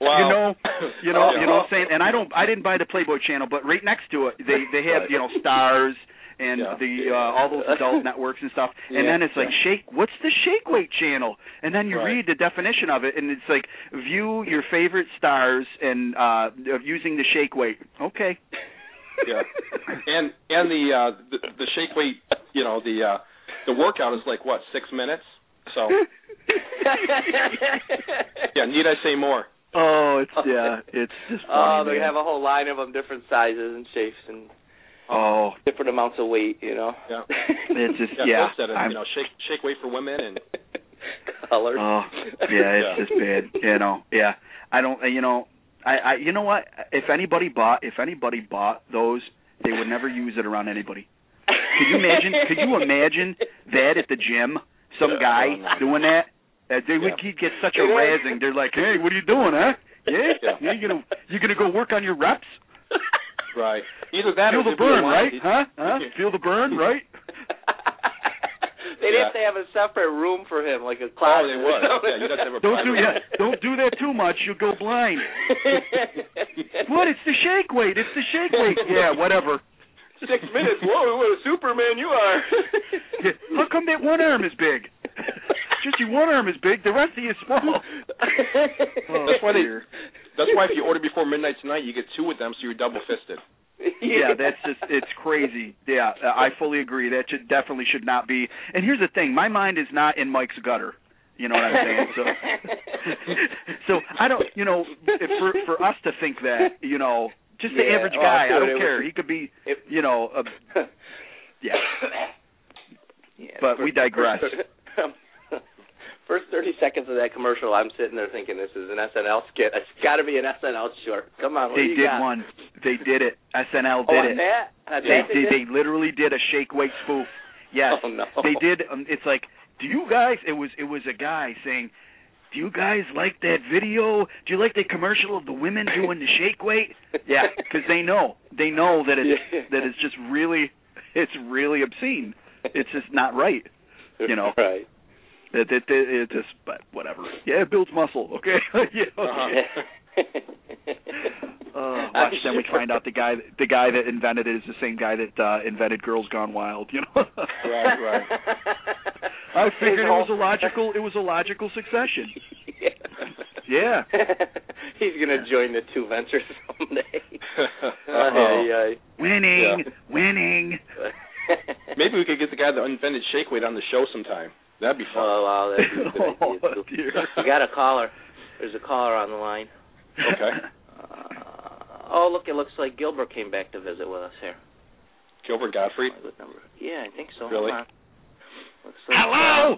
wow. You know, you know, you know what I'm saying. And I don't, I didn't buy the Playboy channel, but right next to it, they they have you know stars and Yeah. the uh, all those adult networks and stuff. And Yeah, then it's like shake. What's the Shake Weight channel? And then you Right. read the definition of it, and it's like view your favorite stars and uh of using the Shake Weight. Okay. yeah. And and the uh the, the shake weight, you know, the uh the workout is like what, six minutes? So yeah, need I say more? Oh, it's yeah, it's just funny. Oh, they man. have a whole line of them, different sizes and shapes and Oh, different amounts of weight. You know. Yeah. it's just Yeah, yeah. Phil said it, I'm- you know, shake shake weight for women and Colors. Oh, yeah, it's Yeah. just bad. You know, yeah. I don't. You know, I, I. You know what? If anybody bought, if anybody bought those, they would never use it around anybody. Could you imagine? could you imagine that at the gym? Some guy Oh, no. doing that? Uh, they would Yeah. get such a razzing. They're like, "Hey, what are you doing, huh? Yeah, Yeah. yeah you gonna you're gonna go work on your reps? right. Either that Feel or the burn, right? it- Huh? Huh? Feel the burn, right? They'd Yeah. have to have a separate room for him, like a Oh, closet. they or would. Yeah, you'd have to have a Don't do private- yeah. Don't do that too much. You'll go blind. What? It's the shake weight. It's the shake weight. Yeah, whatever. Six minutes. Whoa, what a Superman you are. Yeah, How come that one arm is big? Just your one arm is big. The rest of you is small. Oh, That's why they- That's why if you order before midnight tonight, you get two of them, so you're double fisted. yeah, that's just it's crazy. Yeah, uh, I fully agree. That should definitely should not be. And here's the thing: my mind is not in Mike's gutter. You know what I'm saying? So, so I don't. You know, if for for us to think that, you know, just the Yeah, average well, guy, I dude, don't it care. was- He could be, It- you know, a, yeah. Yeah, But for- we digress. First thirty seconds of that commercial, I'm sitting there thinking this is an SNL skit. It's got to be an SNL short. Come on, what They did got? one. They did it. SNL Oh, did on it. that? On They, they did? they literally did a shake weight spoof. Yes. Oh no. They did. Um, it's like, do you guys? It was it was a guy saying, "Do you guys like that video? Do you like the commercial of the women doing the shake weight?" Yeah, because they know they know that it's Yeah. that it's just really it's really obscene. It's just not right. you know. Right. It it, it, it just but whatever. Yeah, it builds muscle. Okay. yeah. Okay. Uh, watch then we find out the guy the guy that invented it is the same guy that uh invented Girls Gone Wild, you know. Right, right. I figured it was a logical it was a logical succession. Yeah. He's gonna join the two ventures someday. Ay, ay, Winning, Yeah. winning. Maybe we could get the guy that invented shake weight on the show sometime. That'd be fun. Oh wow, that'd be a good Oh, idea, too. dear. We got a caller. There's a caller on the line. Okay. Uh, oh, look, it looks like Gilbert came back to visit with us here. Gilbert Gottfried. Oh, good number. Yeah, I think so. Really? Looks like, Hello?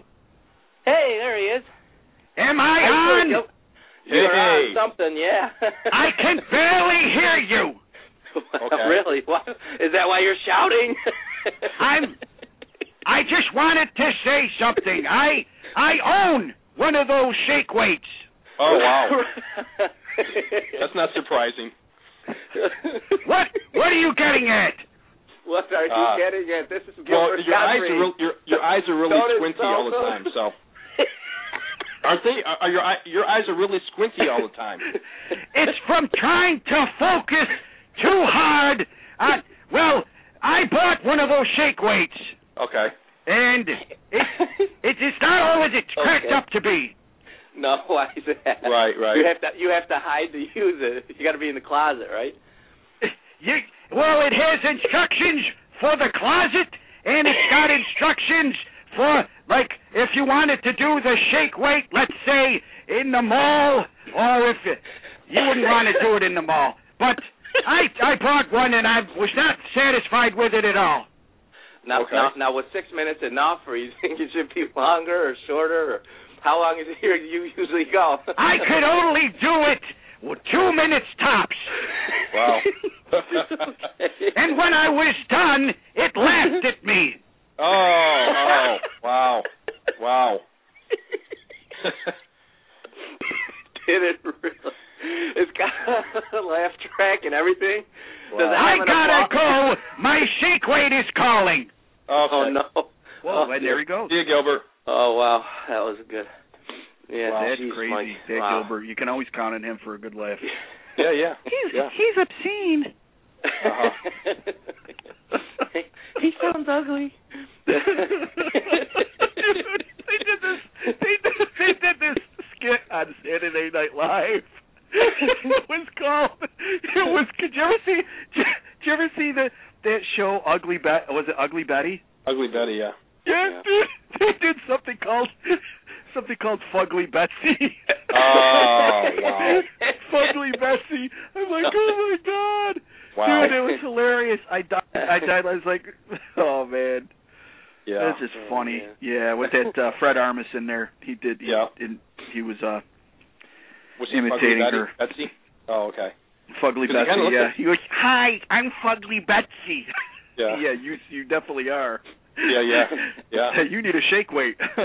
Hey, there he is. Am I How on? Gil- You're on something, yeah. I can barely hear you. Okay. really? What? Is that why you're shouting? I'm- I just wanted to say something. I I own one of those shake weights. Oh wow. That's not surprising. What what are you getting at? What are you Uh, getting at? This is Well, Gilbert your eyes are real, your your eyes are really Don't squinty insult all the him. time. So aren't they? Are, are your eye- your eyes are really squinty all the time? It's from trying to focus too hard on. Well, I bought one of those shake weights, Okay. and it, it it's not always it's cracked Okay. up to be. No, why is that? Right, right. You have to you have to hide to use it. You got to be in the closet, right? You, well, it has instructions for the closet, and it's got instructions for, like, if you wanted to do the shake weight, let's say, in the mall, or if it, you wouldn't want to do it in the mall. But I I bought one, and I was not satisfied with it at all. Now, Okay. now, now, was six minutes enough, or you think it should be longer or shorter, or how long is it here you usually go? I could only do it with two minutes tops. Wow. And when I was done, it laughed at me. oh, oh, wow, wow. Did it really? It's got a laugh track and everything. Does I gotta go. My shake weight is calling. Okay. Oh no. Whoa, oh, there he goes. See you, Gilbert. Oh wow, that was good. Yeah, Wow. That's geez, crazy. Mike. That wow. Gilbert, you can always count on him for a good laugh. Yeah, yeah. He's yeah. he's obscene. Uh-huh. he, he sounds ugly. Dude, they did this. They did, they did this skit on Saturday Night Live. it was called. It was. Did you ever see? Did you ever see the that show Ugly Bet? Was it Ugly Betty? Ugly Betty, yeah. Yeah, dude. They did something called something called Fugly Betsy. Oh, wow. Fugly Betsy. I'm like, oh my god. Wow. Dude, it was hilarious. I died. I died. I was like, oh man. Yeah. That's just Oh, funny. man. Yeah, with that uh, Fred Armisen in there, he did. He, Yeah. and he was uh Was she imitating Ugly her. Betsy? Oh, okay. Fugly Betsy. Yeah, like- he was. Hi, I'm Fugly Betsy. Yeah. yeah, you you definitely are. Yeah, yeah, yeah. you need a shake weight.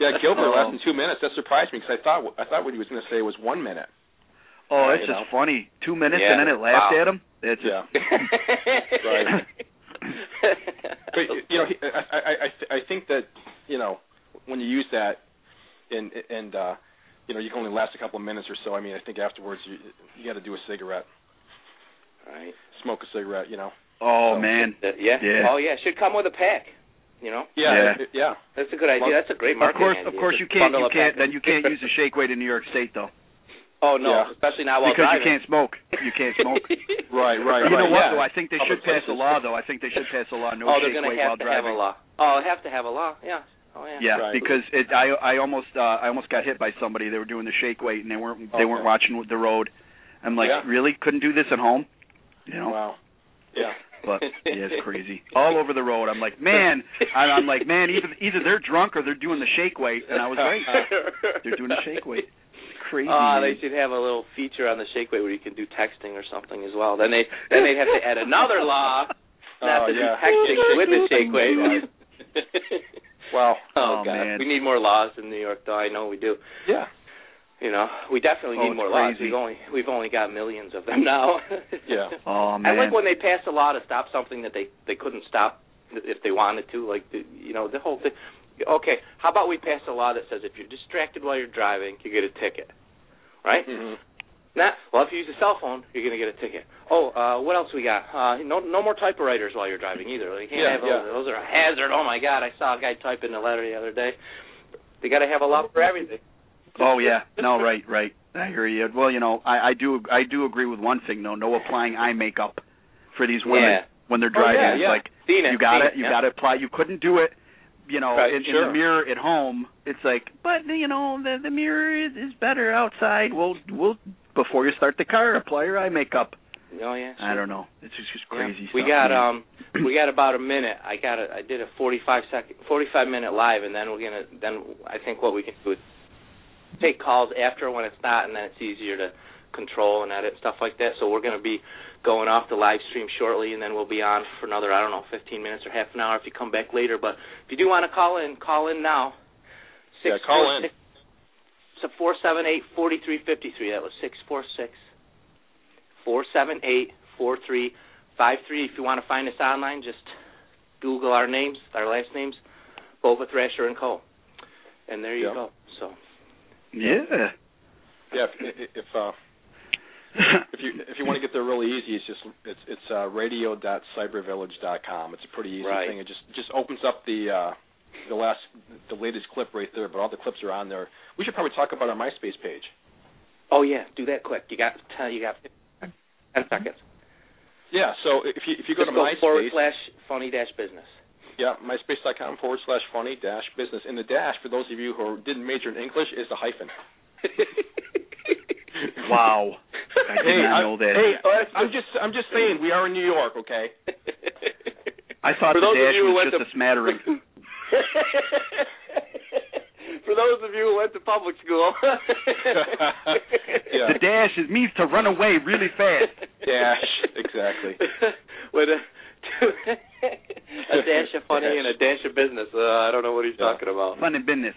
yeah, Gilbert Oh. less than two minutes. That surprised me because I thought I thought what he was going to say was one minute. oh, that's you just know. funny. Two minutes Yeah, and then it laughed wow. at him. That's Yeah. Right. But you know, I I I I think that you know when you use that and and uh you know you can only last a couple of minutes or so. I mean, I think afterwards you you got to do a cigarette, right. smoke a cigarette. You know. oh So- man. Uh, yeah. Yeah. Oh yeah, should come with a pack. You know, Yeah. Yeah. yeah. that's a good idea. That's a great Of marketing course, idea. of course, Just you can't. You can't. Then you can't use a shake weight in New York State though, Oh no, Yeah. especially not while because you can't smoke. You can't smoke. Right. Right. You know right, what yeah. though? I think they Public should pass a law though. I think they should pass a law no oh, they're shake gonna weight while have to have a law. Oh, have to have a law. Yeah. Oh yeah. Yeah, Right. because it, I I almost uh, I almost got hit by somebody. They were doing the shake weight and they weren't they Okay. weren't watching the road. I'm like, Yeah. really? Couldn't do this at home? You know. Wow. Yeah. But yeah, it's crazy. All over the road. I'm like, man. I, I'm like, man. Either either they're drunk or they're doing the shake weight. And I was right. They're doing the shake weight. Crazy. Oh, man. they should have a little feature on the shake weight where you can do texting or something as well. Then they then they'd have to add another law not Oh, to yeah. do texting with the shake weight. Wow. oh, Oh, God, man. we need more laws in New York, though. I know we do. Yeah. You know, we definitely Oh, need more laws. We've only we've only got millions of them now. Yeah. Oh man. I like when they pass a law to stop something that they they couldn't stop if they wanted to. Like the, you know the whole thing. Okay, how about we pass a law that says if you're distracted while you're driving, you get a ticket, right? hmm Nah, well, if you use a cell phone, you're gonna get a ticket. Oh, uh, what else we got? Uh, no, no more typewriters while you're driving either. You can't Yeah, have those. yeah. Those are a hazard. Oh my God, I saw a guy typing a letter the other day. They got to have a law for everything. Oh yeah, no, right, right. I hear you. Well, you know, I, I do, I do agree with one thing though. No applying eye makeup for these women Yeah. when they're Oh, driving. yeah, yeah. like Seen it. you got to, you yeah. got to apply. You couldn't do it, you know, Right, in, in the mirror at home. It's like, but you know, the the mirror is, is better outside. We'll, we'll before you start the car, apply your eye makeup. Oh yeah. I don't know. It's just, just Yeah. crazy. We stuff, got man. um we got about a minute. I got a I did a 45 second 45 minute live and then we're going to then I think what we can do is take calls after when it's not and then it's easier to control and edit stuff like that. So we're going to be going off the live stream shortly and then we'll be on for another I don't know 15 minutes or half an hour if you come back later, but if you do want to call in, call in now. Yeah, call in. So 478-4353. That was 646 478 4353. If you want to find us online, just Google our names, our last names, Bova Thrasher and Coe. And there you Yeah. go. So yeah. Yeah. If, if uh, if you if you want to get there really easy, it's just it's it's uh, radio.cybervillage.com. It's a pretty easy Right. thing. It just just opens up the uh, the last the latest clip right there, but all the clips are on there. We should probably talk about our MySpace page. Oh yeah, do that quick. You got uh, you got ten seconds. Yeah, so if you if you go Just to forward MySpace, slash funny dash business. yeah, myspace.com forward slash funny dash business. In the dash, for those of you who didn't major in English, is the hyphen. Wow. I did hey, not know that. Hey, I'm just I'm just saying we are in New York, okay? I thought For the dash was just to- a smattering. For those of you who went to public school. Yeah. The dash is means to run away really fast. Dash, exactly. With a, a dash of funny and a dash of business. Uh, I don't know what he's Yeah. talking about. Fun and business.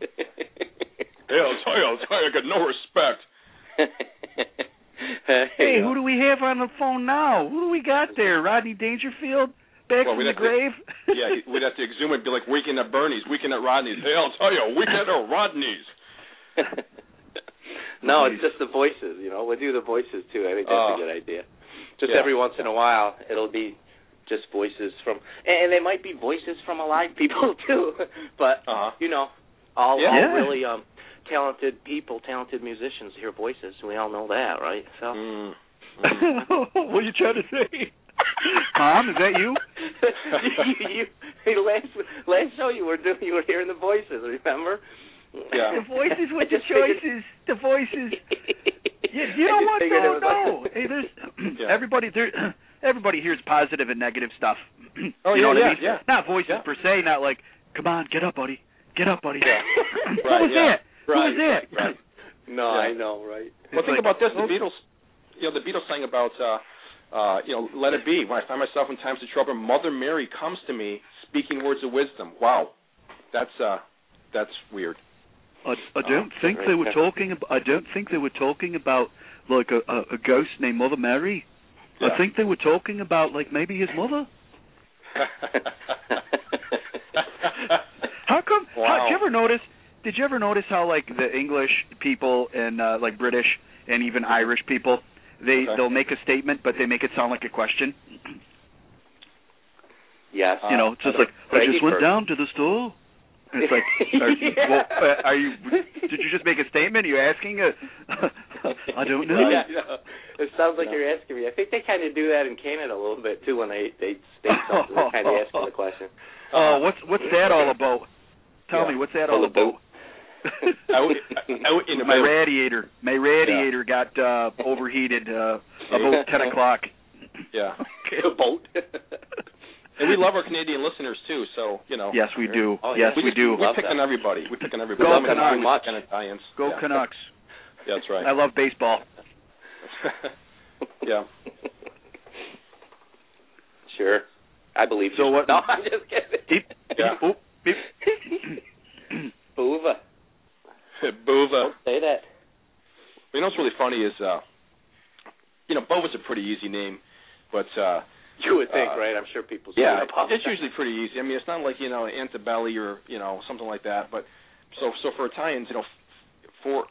Hey, I'll tell you, I'll tell you, I got no respect. Hey, who do we have on the phone now? Who do we got there? Rodney Dangerfield back Well, from we'd the have to- yeah, we'd have to exhume it, be like weekend at Bernie's, weekend at Rodney's. Hey, I'll tell you, weekend at Rodney's. no, it's just the voices. You know, we'll do the voices too. I think that's Oh. a good idea. Just Yeah. every once in a while, it'll be just voices from, and they might be voices from alive people too. but Uh-huh. you know, all, Yeah. all really um talented people, talented musicians hear voices. We all know that, right? So. Mm. what are you trying to say? Mom, is that you? you, you last last show you were doing you were hearing the voices. Remember? Yeah. The voices with the just figured- choices. The voices. You, you know what figured it though? was No. like- Hey, there's Yeah. everybody there. Everybody hears positive and negative stuff. Oh, you yeah, know what yeah, I mean? yeah. Not voices Yeah. per se. Not like, come on, get up, buddy. Get up, buddy. Yeah. Who Right, was yeah. that? Who was that? Right. No, Yeah. I know, right? Well, It's think like- about this. The Beatles, you know, the Beatles sang about, uh, uh, you know, "Let It Be." When I find myself in times of trouble, Mother Mary comes to me, speaking words of wisdom. Wow, that's uh, that's weird. I, I don't think they were talking. About, I don't think they were talking about like a, a, a ghost named Mother Mary. Yeah. I think they were talking about like maybe his mother. How come? How, Wow. did you ever notice? Did you ever notice how like the English people and uh, like British and even Irish people, they Okay. they'll make a statement but they make it sound like a question. yes. you know, it's just like I just went Firth. down to the store. And it's like, are, Yeah. well, uh, are you? Did you just make a statement? Are you asking? A, I don't know. Yeah, know. It sounds like you're asking me. I think they kind of do that in Canada a little bit too when they they state something. They're kind of asking the question. Oh, what's what's that all about? Tell Yeah. me, what's that All all about? Out, out in the my radiator, my radiator got uh overheated uh about ten o'clock. Yeah, A boat. and we love our Canadian listeners too. So you know, Yes, we do. Oh, yes, we, we just, do. We Love pick that. on everybody. We pick on everybody. Go We pick on Canucks. And Italians. Go yeah. Canucks. Yeah, that's right. I love baseball. yeah. Sure. I believe So you. what- No, I'm just kidding. Beep, Yeah. beep, oh, beep. Boova. Bova. Don't say that. You know what's really funny is, uh, you know, Bova's a pretty easy name, but uh, You would think, Uh, right? I'm sure people say yeah, that it's usually pretty easy. I mean, it's not like you know Antebelli or you know something like that. But so so for Italians, you know, f- four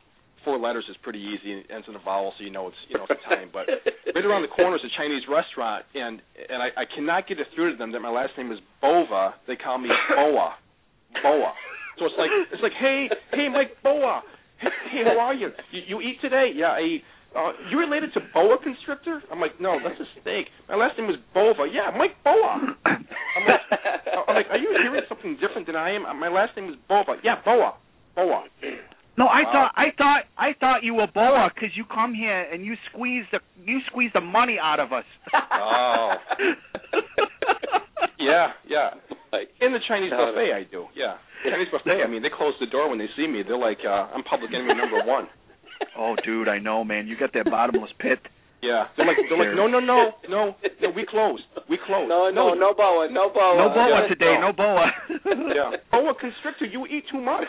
four letters is pretty easy. and It ends in a vowel, so you know it's you know it's Italian. But right around the corner is a Chinese restaurant, and and I, I cannot get it through to them that my last name is Bova. They call me Boa, Boa. So it's like it's like hey hey Mike Boa, hey, hey how are you? you? You eat today? Yeah, I eat. Uh, you related to boa constrictor? I'm like, no, that's a snake. My last name was Bova. Yeah, Mike Boa. I'm like, I'm like, are you hearing something different than I am? Uh, My last name is Bova. Yeah, Boa, Boa. No, I Uh, thought I thought I thought you were boa because you come here and you squeeze the you squeeze the money out of us. Oh. Yeah, yeah. Like, In the Chinese No, no. buffet, I do. Yeah, Chinese buffet. I mean, they close the door when they see me. They're like, uh, I'm public enemy number one. oh, dude, I know, man. You got that bottomless pit. Yeah, they're like, they're like, no, no, no, no, no. We closed. We closed. no, no, no boa, no boa. No boa today. no. No boa. Yeah. Boa constrictor. You eat too much.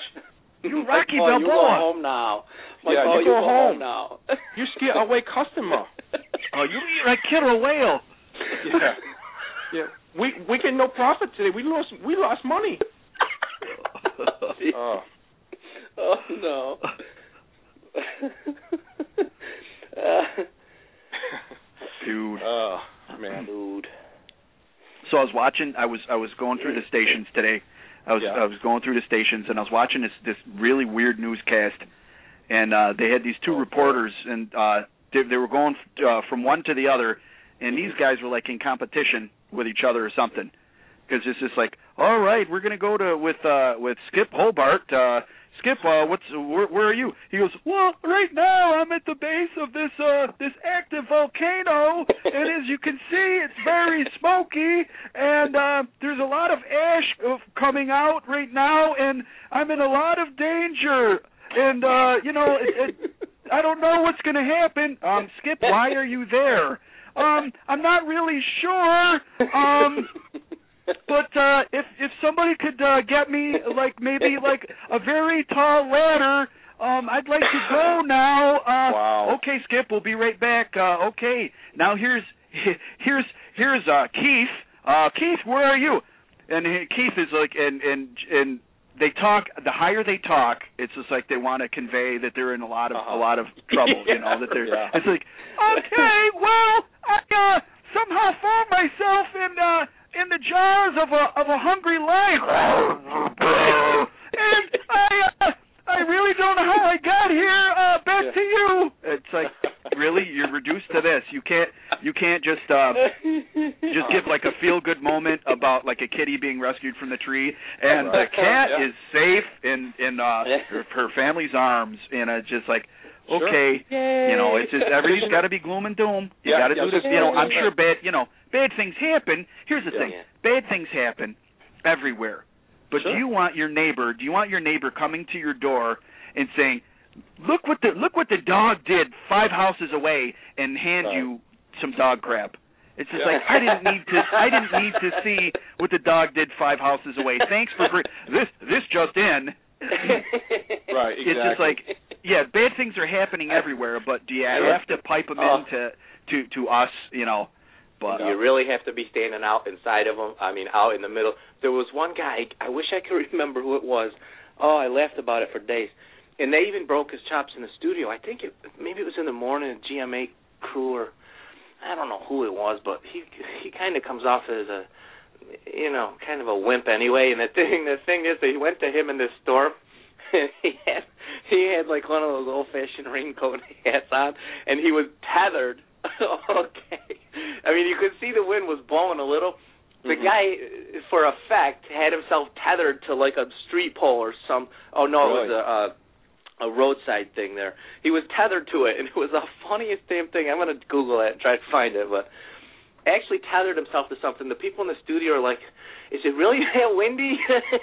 You Rocky oh, you go home now. My Yeah, boy, you go home. now. You scare away customer. Oh, you eat like killer whale. Yeah. Yeah. We we get no profit today. We lost we lost money. Oh. oh no. uh, dude. Oh man. Dude. So I was watching. I was I was going through the stations today. I was Yeah. I was going through the stations and I was watching this this really weird newscast, and uh they had these two Oh, boy. reporters and uh they, they were going uh, from one to the other, and these guys were like in competition with each other or something. Because it's just like, all right, we're gonna go to with uh with Skip Hobart. Uh Skip, uh what's where, where are you? He goes, well, right now I'm at the base of this uh this active volcano, and as you can see, it's very smoky, and uh there's a lot of ash coming out right now, and I'm in a lot of danger. And uh you know, it, it, I don't know what's going to happen. Um, Skip, why are you there? Um, I'm not really sure. Um, but uh, if if somebody could uh, get me like maybe like a very tall ladder, um, I'd like to go now. Uh, Wow. Okay, Skip, we'll be right back. Uh, okay, now here's here's here's uh, Keith. Uh, Keith, where are you? And he- Keith is like, and and and they talk. The higher they talk, it's just like they want to convey that they're in a lot of Uh-huh. a lot of trouble. You know that they're. Yeah. It's like, okay, well, I uh, somehow found myself in uh in the jaws of a of a hungry lion, and I uh, I really don't know how I got here. Uh, back Yeah. to you. It's like, really, you're reduced to this. You can't you can't just uh just give like a feel good moment about like a kitty being rescued from the tree and the cat Yeah. is safe in in uh her, her family's arms and it's just like Sure. okay you know it's just everything's got to be gloom and doom you Yeah, got to yeah, do this you know i'm sure bad you know bad things happen here's the Yeah. thing bad things happen everywhere but Sure. do you want your neighbor do you want your neighbor coming to your door and saying look what the look what the dog did five houses away and hand Right. you some dog crap it's just Yeah. like I didn't need to. I didn't need to see what the dog did five houses away. Thanks for this. This just in. Right, Exactly. It's just like, yeah, bad things are happening everywhere, but do you Yeah. have to pipe them Oh. in to to to us? You know, but You really have to be standing out inside of them. I mean, out in the middle. There was one guy. I wish I could remember who it was. Oh, I laughed about it for days. And they even broke his chops in the studio. I think it maybe it was in the morning. GMA crew or I don't know who it was, but he he kind of comes off as a you know kind of a wimp anyway. And the thing the thing is, they went to him in this storm. And he had he had like one of those old fashioned raincoat hats on, and he was tethered. okay, I mean you could see the wind was blowing a little. The Mhm. guy, uh, for effect, had himself tethered to like a street pole or some. Oh no, it was a. a a roadside thing there. He was tethered to it, and it was the funniest damn thing. I'm gonna Google it and try to find it, but actually tethered himself to something. The people in the studio are like, "Is it really that windy?"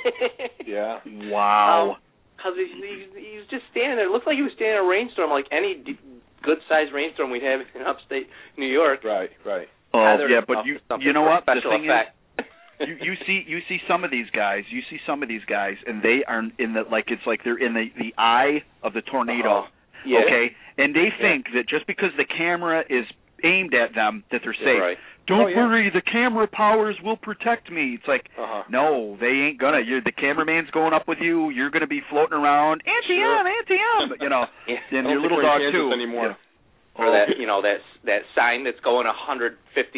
yeah. Um, wow. Because he's, he's he's just standing there. It looked like he was standing in a rainstorm, like any d- good-sized rainstorm we'd have in upstate New York. Right, right. oh yeah, but you you know what? The Special thing is, effect. You you see you see some of these guys you see some of these guys and they are in the like it's like they're in the the eye of the tornado Uh-huh. Yeah. okay and they think that just because the camera is aimed at them that they're Yeah, safe right. don't Oh, yeah. worry the camera powers will protect me it's like Uh-huh. no they ain't gonna you're the cameraman's going up with you you're gonna be floating around auntie Sure. em auntie em you know Yeah. and your little dog too anymore. Yeah. or that you know that that sign that's going 150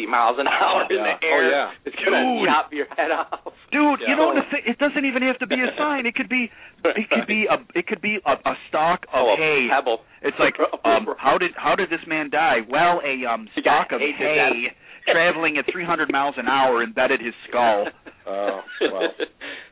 miles an hour in Yeah. the air. Oh, yeah. It's gonna chop your head off. Dude, you know the thing, it doesn't even have to be a sign. It could be it could be a it could be a, a stalk of oh, a hay. pebble. It's like um how did how did this man die? Well, a um He stalk of hay traveling at 300 miles an hour embedded his skull. Oh, well.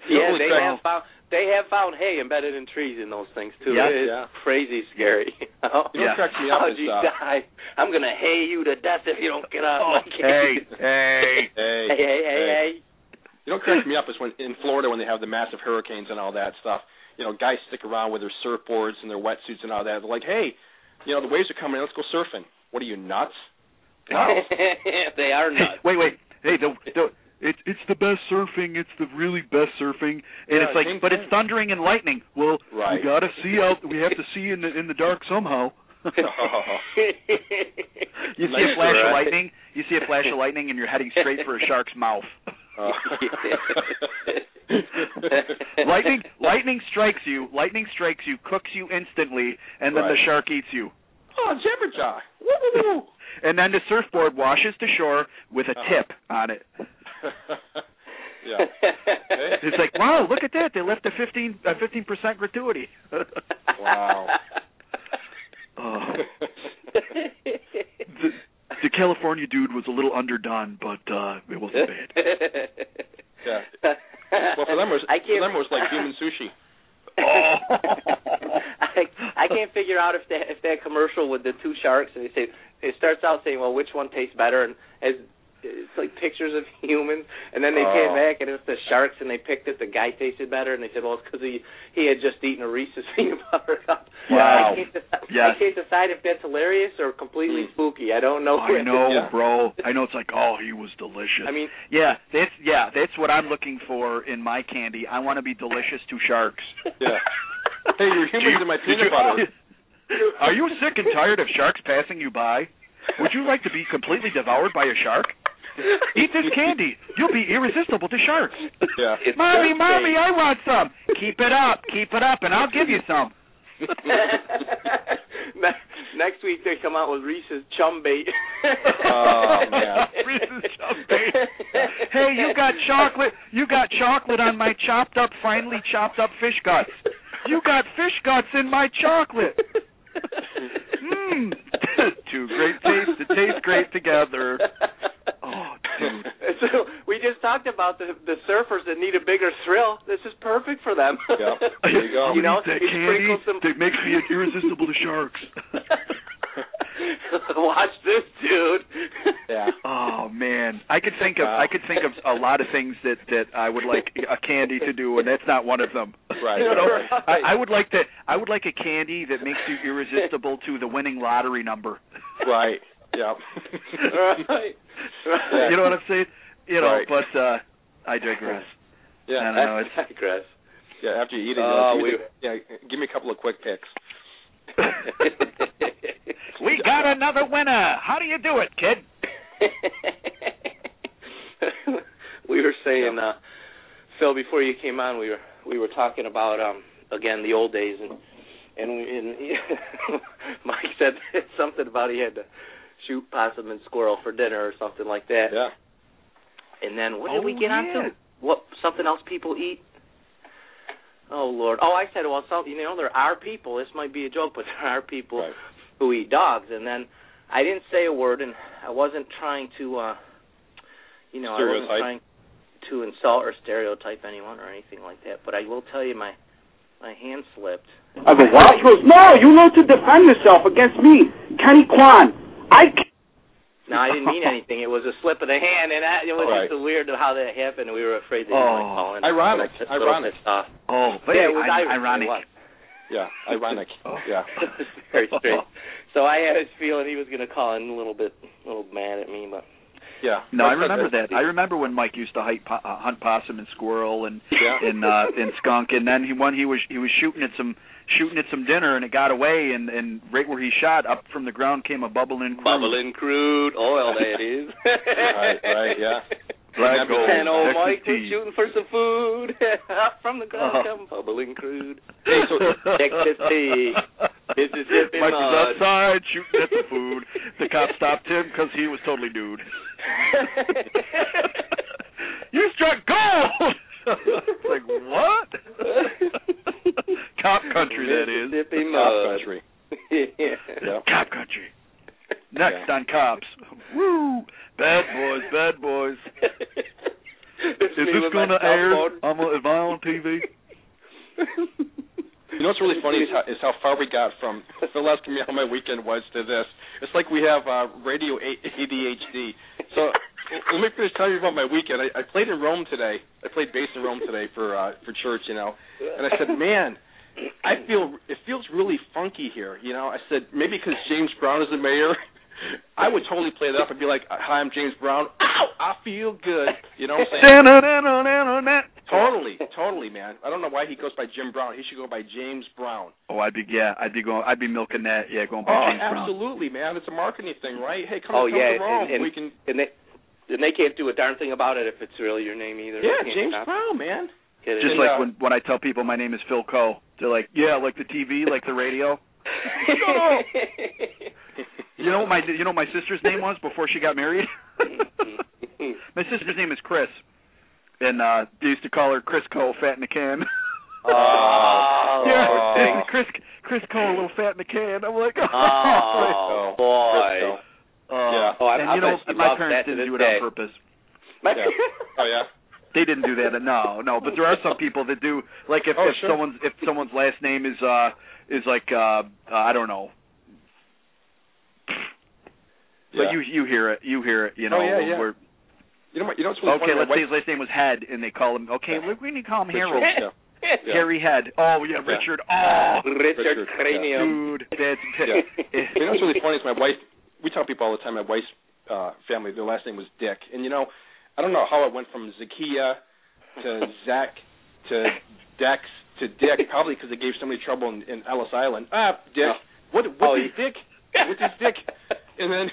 yeah, they have found they have found hay embedded in trees in those things too. Yeah. It's Yeah. crazy scary. You know Yeah. what cracks me up How'd you uh, die? I'm gonna hay you to death if you don't get out of Oh, my hey, cage. hey. hey, hey, hey, hey, hey. You know cracks me up is when in Florida when they have the massive hurricanes and all that stuff. You know, guys stick around with their surfboards and their wetsuits and all that. They're like, hey, you know, the waves are coming. Let's go surfing. What are you nuts? Wow. they are nuts. Wait, wait. Hey, the the it's it's the best surfing. It's the really best surfing, and Yeah, it's like, but it's thundering and lightning. Well, Right. we gotta see out. We have to see in the in the dark somehow. you see a flash of lightning. You see a flash of lightning, and you're heading straight for a shark's mouth. Uh, lightning lightning strikes you. Lightning strikes you, cooks you instantly, and then the shark eats you. Oh, Jabberjaw. Woo! and then the surfboard washes to shore with a Uh-huh. tip on it. yeah. It's like, wow, look at that! They left a fifteen a fifteen percent gratuity. Wow. Oh. the, the California dude was a little underdone, but uh it wasn't bad. Yeah. Well, for them, it was, I for can't. them it was like human sushi. Oh. I I can't figure out if that if that commercial with the two sharks and they say it starts out saying, well, which one tastes better, and as it's like pictures of humans, and then they came Oh. back and it's the sharks, and they picked it. The guy tasted better, and they said, well, it's because he he had just eaten a Reese's peanut butter cup. Wow. I can't, decide, Yes. I can't decide if that's hilarious or completely Mm. spooky. I don't know. I know, Yeah. bro. I know it's like, oh, he was delicious. I mean, yeah, that's yeah, that's what I'm looking for in my candy. I want to be delicious to sharks. Yeah. Hey, you're Do humans you- in my peanut you- butter. Are you sick and tired of sharks passing you by? Would you like to be completely devoured by a shark? Eat this candy. You'll be irresistible to sharks. Yeah. It's mommy, just mommy, bait. I want some. Keep it up, keep it up, and I'll give you some. Next week they come out with Reese's chum bait. Oh, man. Reese's chum bait. Hey, you got chocolate. You got chocolate on my chopped up, finely chopped up fish guts. You got fish guts in my chocolate. Mmm. Two great tastes that taste great together. Oh, dude. So we just talked about the the surfers that need a bigger thrill. This is perfect for them. Yep. There you go. You know, Eat that candy sprinkle some. that makes me irresistible to sharks. Watch this, dude. Yeah. Oh man, I could think of I could think of a lot of things that that I would like a candy to do, and that's not one of them. Right. You know, right. I, I would like to. I would like a candy that makes you irresistible to the winning lottery number. Right. Yep. right. right. You know what I'm saying? You know, Right. but uh I digress. I Yeah. don't know. I digress. Yeah. After you eat it, Oh, you know, give me, yeah. Give me a couple of quick picks. We got another winner. How do you do it, kid? we were saying, uh, Phil, before you came on, we were we were talking about um again the old days, and and, we, and Mike said something about he had to shoot possum and squirrel for dinner or something like that. Yeah. And then what did Oh, we get yeah. onto? What something else people eat? Oh Lord! Oh, I said, well, some you know there are people. This might be a joke, but there are people Right. Who eat dogs. And then I didn't say a word, and I wasn't trying to, uh you know, I wasn't trying to insult or stereotype anyone or anything like that. But I will tell you, my my hand slipped. I go, what? He goes, no, you know to defend yourself against me, Kenny Kwan. I No, I didn't mean anything. It was a slip of the hand, and I, it was Right. just weird how that happened. We were afraid that you Oh, might call in. ironic, ironic. pissed off. Oh, yeah, it was I- ironic. ironic. It was. Yeah. Ironic. Oh. Yeah. Very strange. So I had this feeling he was going to call in a little bit, a little mad at me, but Yeah. No, I remember that. I remember when Mike used to hunt, po- uh, hunt possum and squirrel and Yeah. and uh and skunk and then he when he was he was shooting at some shooting at some dinner and it got away and and right where he shot up from the ground came a bubbling crude. bubbling crude oil. That is. Right, right, yeah. Black gold, And old oh, Texas Mike was shooting for some food. From the uh-huh. ground Oh. come bubbling crude. Hey, so Texas tea. Mississippi Mike was outside shooting at the food. The cop stopped him because he was totally nude. you struck gold. It's like what? Cop country, that is. Mississippi Top mud. country. yeah. Yeah. Cop country. Next Yeah. on cops. Woo! Bad boys, bad boys. Is this going to air? I'm on, am I on TV? You know what's really funny is how, is how far we got from Phil asking me how my weekend was to this. It's like we have uh, radio ADHD. So let me finish telling you about my weekend. I, I played in Rome today. I played bass in Rome today for uh, for church, you know. And I said, man, I feel it feels really funky here. You know, I said maybe because James Brown is the mayor. I would totally play that up and be like, "Hi, I'm James Brown. Ow, I feel good." You know what I'm saying? Totally, totally, man. I don't know why he goes by Jim Brown. He should go by James Brown. Oh, I'd be yeah, I'd be going, I'd be milking that. Yeah, going by Oh, James Brown. absolutely, man. It's a marketing thing, right? Hey, come, Oh, come yeah, to Rome. and- and- we can. And they and they can't do a darn thing about it if it's really your name either. Yeah, James stop Brown, man. it. Just And, like uh, when when I tell people my name is Phil Coe, they're like, yeah, like the TV, like the radio. You know what my you know what my sister's name was before she got married? my sister's name is Chris, and uh they used to call her Chris Coe, fat in a can. Oh, yeah, oh. Chris Chris Coe, a little fat in a can. I'm like, Oh, boy. Uh, Yeah. Oh, I, and I you know, my parents didn't do it day. on purpose. My- Yeah. Oh yeah. They didn't do that. No, no. But there are some people that do. Like if, Oh, if sure. someone's if someone's last name is uh is like uh, uh I don't know. But you you hear it. You hear it. You know. Oh, yeah, yeah. Where, You know what? You know what's really okay, funny? let's My say his last name was Head, and they call him. Okay, Yeah. we're going to call him Richard, Harold. yeah. Yeah. Harry Head. Oh yeah, Yeah. Richard. Oh, Richard Richard, Cranium. dude, that's Yeah. You know what's really funny is my wife. We tell people all the time. My wife's uh, family, their last name was Dick, and you know, I don't know how it went from Zakia to Zach to Dex to Dick. Probably because they gave somebody trouble in, in Ellis Island. Ah, Dick. Oh. What? Oh, What is you- Dick? What is Dick? And then,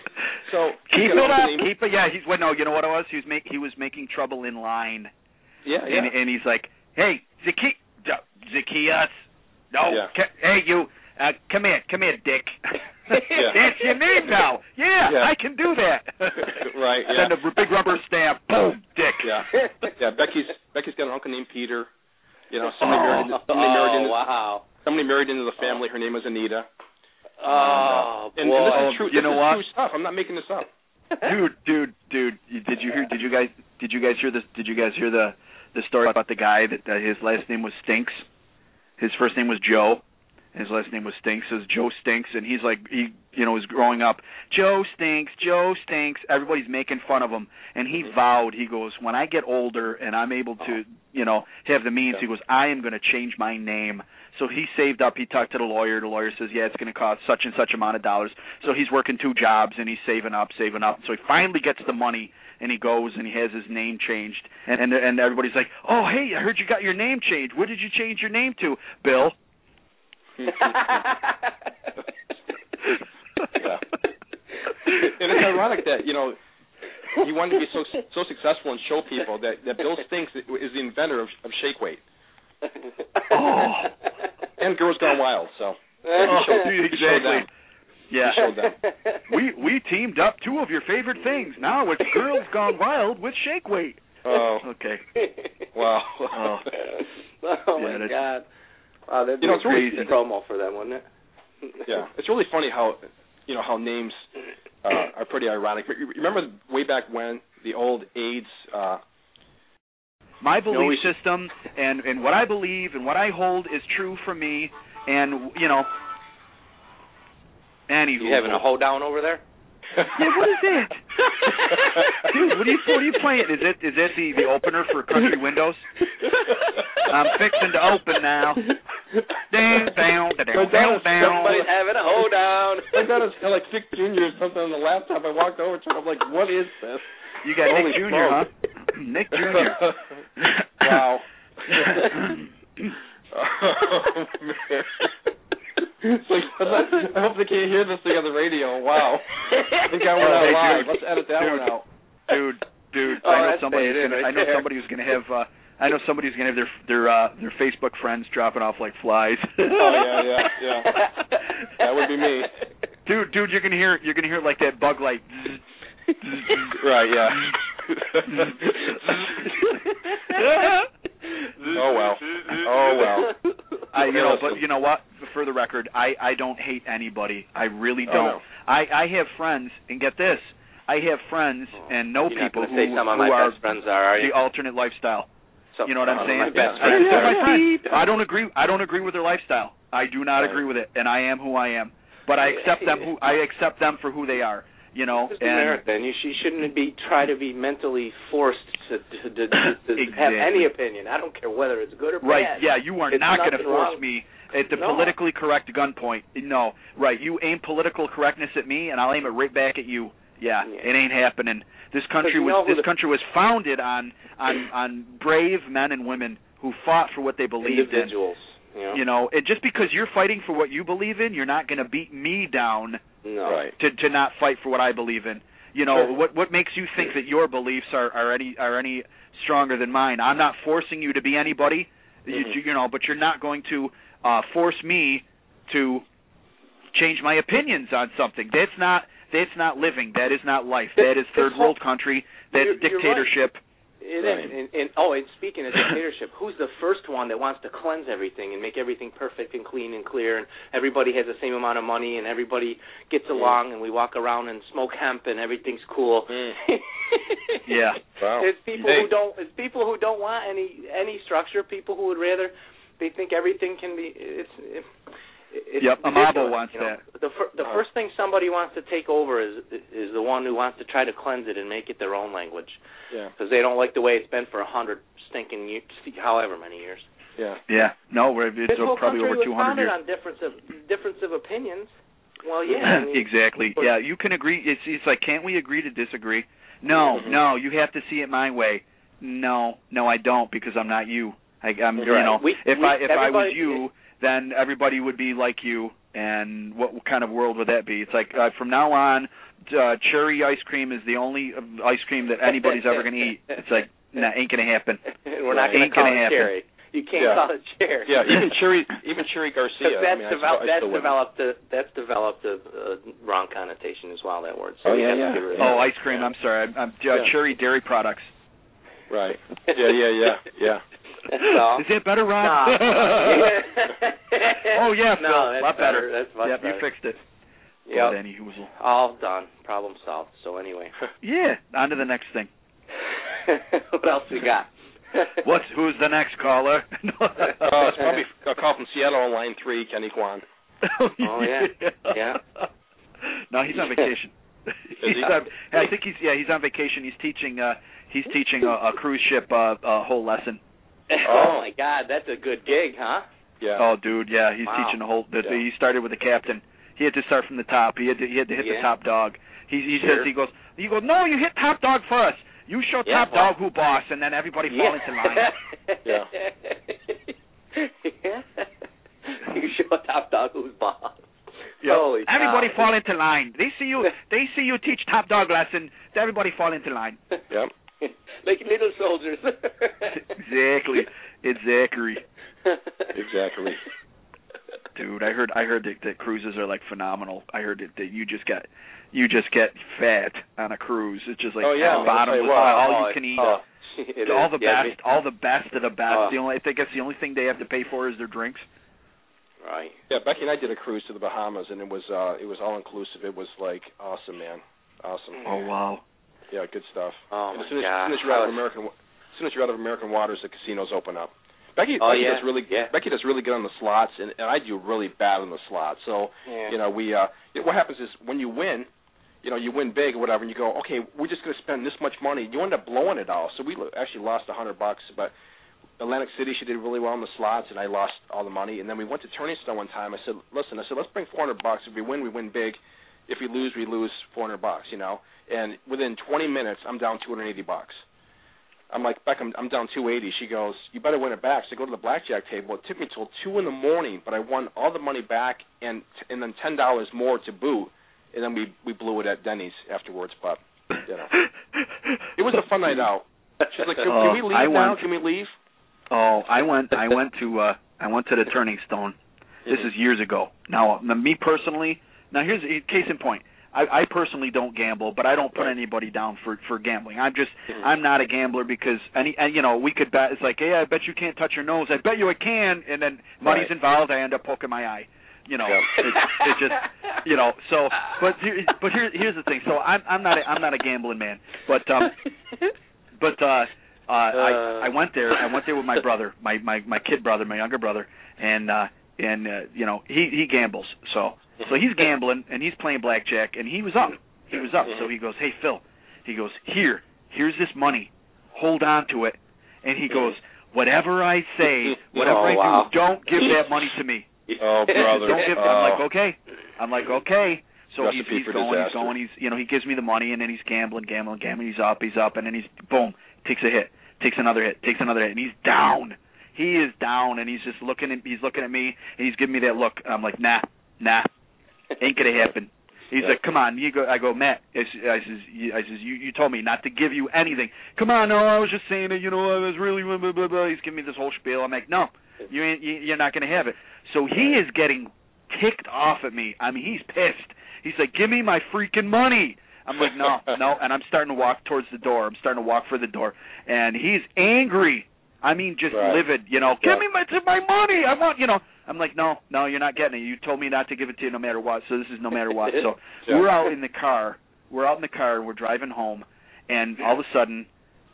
so keep you it up. name- Keep it. Yeah, he's. Well, no, you know what it was? He was make he was making trouble in line. Yeah, yeah. and and he's like, "Hey, Zaki- Z- Zacchaeus, no, Yeah. ca- hey you, uh, come here, come here, Dick. Yeah. That's your name now. Yeah, Yeah. I can do that. Right, yeah. Then the big rubber stamp, boom, Dick. Yeah, yeah. Becky's Becky's got an uncle named Peter. You know, somebody Oh. married. Somebody married oh, into wow. somebody married into the family. Her name was Anita. Oh, and, boy. and this is true. You this know is what? true stuff. I'm not making this up. dude, dude, dude. Did you hear? Did you guys? Did you guys hear this? Did you guys hear the the story about the guy that uh, his last name was Stinks? His first name was Joe. His last name was Stinks. Says Joe Stinks, and he's like he, you know, was growing up. Joe Stinks, Joe Stinks. Everybody's making fun of him, and he vowed. He goes, when I get older and I'm able to, you know, have the means, he goes, I am going to change my name. So he saved up. He talked to the lawyer. The lawyer says, yeah, it's going to cost such and such amount of dollars. So he's working two jobs and he's saving up, saving up. So he finally gets the money and he goes and he has his name changed. And and, and everybody's like, oh hey, I heard you got your name changed. What did you change your name to, Bill? Yeah. and it's ironic that you know he wanted to be so so successful and show people that that Bill Stinks is the inventor of, of Shake Weight Oh. and Girls Gone Wild. So Oh, dude, exactly. Yeah. We we teamed up two of your favorite things. Now it's Girls Gone Wild with Shake Weight. Oh Okay. wow. Oh. oh Yeah, my God! Wow, that'd be You know, a it's really- crazy promo for them, wouldn't it? Yeah, it's really funny how you know how names uh, are pretty ironic. Remember way back when the old AIDS uh, My belief we should- system and and what I believe and what I hold is true for me. And you know. Anywho. You having a hoedown over there? Yeah, what is that? Dude, what are you what are you playing? Is it is that the the opener for Country Windows? I'm fixing to open now. Down, down, down, down, down. Somebody's having a hoedown. I got a like Dick Jr. or something on the laptop. I walked over to it. I'm like, what is this? You got Holy Nick Jr., huh? Nick Jr. wow. oh, man. It's like, I hope they can't hear this thing on the radio. Wow. I think I went out Hey, live. dude. Let's edit that Dude. one out. dude, dude, Oh, I know somebody gonna, right I know there. somebody who's gonna have uh I know somebody's gonna have their their uh their Facebook friends dropping off like flies. Oh, yeah, yeah, yeah. That would be me. Dude, dude, you're gonna hear you're gonna hear like that bug light. Right, yeah. oh well. Oh well. I you know, but you know what? For the record, I I don't hate anybody. I really Oh, don't. no. I I have friends, and get this, I have friends oh. and know You're people gonna who, say some of who my are best friends are, are the alternate lifestyle. Some- You know what I'm saying? My best I, friends they're my friends. I don't agree. I don't agree with their lifestyle. I do not Right. agree with it, and I am who I am. But I accept them. Who I accept them for who they are. You know, Just and then. You, sh- you shouldn't be try to be mentally forced to to, to, to, to have any opinion. I don't care whether it's good or bad. Right. Yeah, you are It's not going to force wrong. me at the No. politically correct gunpoint. No. Right. You aim political correctness at me, and I'll aim it right back at you. Yeah, Yeah. it ain't happening. This country was this the- country was founded on on on brave men and women who fought for what they believed in. Individuals. You. You know, and just because you're fighting for what you believe in, you're not going to beat me down no. Right. to to not fight for what I believe in. You know, what what makes you think that your beliefs are are any are any stronger than mine? I'm not forcing you to be anybody. You, Mhm. you know, but you're not going to uh force me to change my opinions on something. That's not that's not living. That is not life. That is third world country. That's You're- you're dictatorship. It is. Right. And, and oh, and speaking of dictatorship, who's the first one that wants to cleanse everything and make everything perfect and clean and clear, and everybody has the same amount of money and everybody gets along, and we walk around and smoke hemp and everything's cool. Mm. Yeah. Wow. It's people Hey. who don't. It's people who don't want any any structure. People who would rather. They think everything can be. It's. It, it's Yep, Amabo ridiculous, wants you know. that. The fir- the Uh. first thing somebody wants to take over is is the one who wants to try to cleanse it and make it their own language Yeah. because they don't like the way it's been for a hundred stinking years, however many years. Yeah. Yeah. No, we're, it's this whole probably country over was 200 founded years. on difference of difference of opinions. Well, yeah, I mean, exactly. but- Yeah, you can agree. It's it's like, can't we agree to disagree? No, Mhm. no, you have to see it my way. No, no, I don't because I'm not you. I, I'm, you Right. know, We- if we- I if I was everybody- you, then everybody would be like you. And what kind of world would that be? It's like uh, from now on, uh, cherry ice cream is the only uh, ice cream that anybody's ever gonna eat. It's like, nah, ain't gonna happen. We're not going Ain't to call it happen. cherry. You can't Yeah. call it cherry. Yeah. Even Cherry, even Cherry Garcia. That's I mean, I developed. still- I That's developed. A, that's developed a, a wrong connotation as well. That word. So Oh, yeah, yeah. get rid of Oh, ice cream. Yeah. I'm sorry. I'm, I'm uh, Yeah. cherry dairy products. Right. Yeah. Yeah. Yeah. Yeah. That's all. Is that better, No. Rob? oh yeah, Phil. No, that's lot better. That's much yep, you fixed it. Yep. Good, Annie Hoozle. All done. Problem solved. So anyway, Yeah. On to the next thing. what else we got? What's who's the next caller? Uh, it's probably a call from Seattle on line three, Kenny Kwan. Oh, yeah. Yeah. No, he's on vacation. he's he? on, I think he's yeah he's on vacation. He's teaching uh he's teaching a, a cruise ship uh, a whole lesson. Oh. oh my God, that's a good gig, huh? Yeah. Oh dude, yeah, he's Wow. teaching a whole. The, Yeah. He started with the captain. He had to start from the top. He had to he had to hit Yeah. the top dog. He he Sure. says he goes he goes no you hit top dog first. You show Yeah, top well- dog who boss, and then everybody fall into line. Yeah. you show top dog who's boss. Yep. Holy Everybody cow. fall into line. They see you. They see you teach top dog lesson. Everybody fall into line. Yep. like little soldiers. Exactly. Exactly. Exactly. Dude, I heard. I heard that, that cruises are like phenomenal. I heard that, that you just get, you just get fat on a cruise. It's just like oh yeah. bottom, I'll you all, what, all oh, you can eat. oh, It all is, the yeah, best, all the best of the best. Oh. the only, I think it's the only thing they have to pay for is their drinks. Right. Yeah, Becky and I did a cruise to the Bahamas, and it was uh it was all inclusive. It was like awesome, man. Awesome. Oh wow. Yeah, good stuff. Oh and as soon as, God. as soon as you're out of American, as soon as you're out of American waters, the casinos open up. Becky, Oh, Becky yeah, does really yeah. Becky does really good on the slots, and, and I do really bad on the slots. So Yeah. you know, we uh, what happens is when you win, you know, you win big or whatever, and you go, okay, we're just going to spend this much money. You end up blowing it all. So we actually lost a hundred bucks, but Atlantic City, she did really well on the slots, and I lost all the money. And then we went to Turning Stone one time. I said, listen, I said, let's bring 400 bucks. If we win, we win big. If we lose, we lose 400 bucks. You know. And within 20 minutes, I'm down 280 bucks. I'm like, Beck, I'm, I'm down 280. She goes, you better win it back. So I go to the blackjack table. It took me till two in the morning, but I won all the money back and and then ten dollars more to boot. And then we we blew it at Denny's afterwards. But you know, it was a fun night out. She's like, can, Oh, can we leave I now? went- Can we leave? Oh, I went. I went to. uh I went to the Turning Stone. This is years ago. Now, me personally. Now, here's a case in point. I, I personally don't gamble, but I don't put Right. anybody down for for gambling. I'm just. Mhm. I'm not a gambler because any. And, you know, we could bet. It's like, hey, I bet you can't touch your nose. I bet you I can. And then money's Right. involved. I end up poking my eye. You know, Yeah. it's, it's just. You know. So, but here, but here, here's the thing. So I'm I'm not a, I'm not a gambling man, but um, but uh uh, I I went there. I went there with my brother, my my my kid brother, my younger brother, and uh and uh, you know he he gambles. So so he's gambling and he's playing blackjack and he was up. He was up. So he goes, "Hey Phil," he goes, "Here, here's this money. Hold on to it." And he goes, "Whatever I say, whatever Oh, I wow. do, don't give that money to me. Oh, brother. Don't give." I'm like, "Okay." I'm like, "Okay." So he's, Recipe he's for going, he's disaster. going, he's you know, he gives me the money and then he's gambling, gambling, gambling. He's up, he's up, and then he's boom, takes a hit, takes another hit, takes another hit, and he's down. He is down, and he's just looking at he's looking at me, and he's giving me that look. I'm like, nah, nah, ain't gonna happen. He's Yeah. like, come on, you go. I go, Matt. I says, I says, you you told me not to give you anything. Come on, no, I was just saying that. You know, I was really blah blah blah. blah. He's giving me this whole spiel. I'm like, no, you ain't. You, you're not gonna have it. So he is getting ticked off at me. I mean, he's pissed. He's like, "Give me my freaking money." I'm like, "No, no," and I'm starting to walk towards the door. I'm starting to walk for the door, and he's angry. I mean, just Right. livid. You know, Yeah. give me my my money. I want, you know. I'm like, no, no, you're not getting it. You told me not to give it to you no matter what. So this is no matter what. So we're out in the car. We're out in the car and we're driving home, and all of a sudden,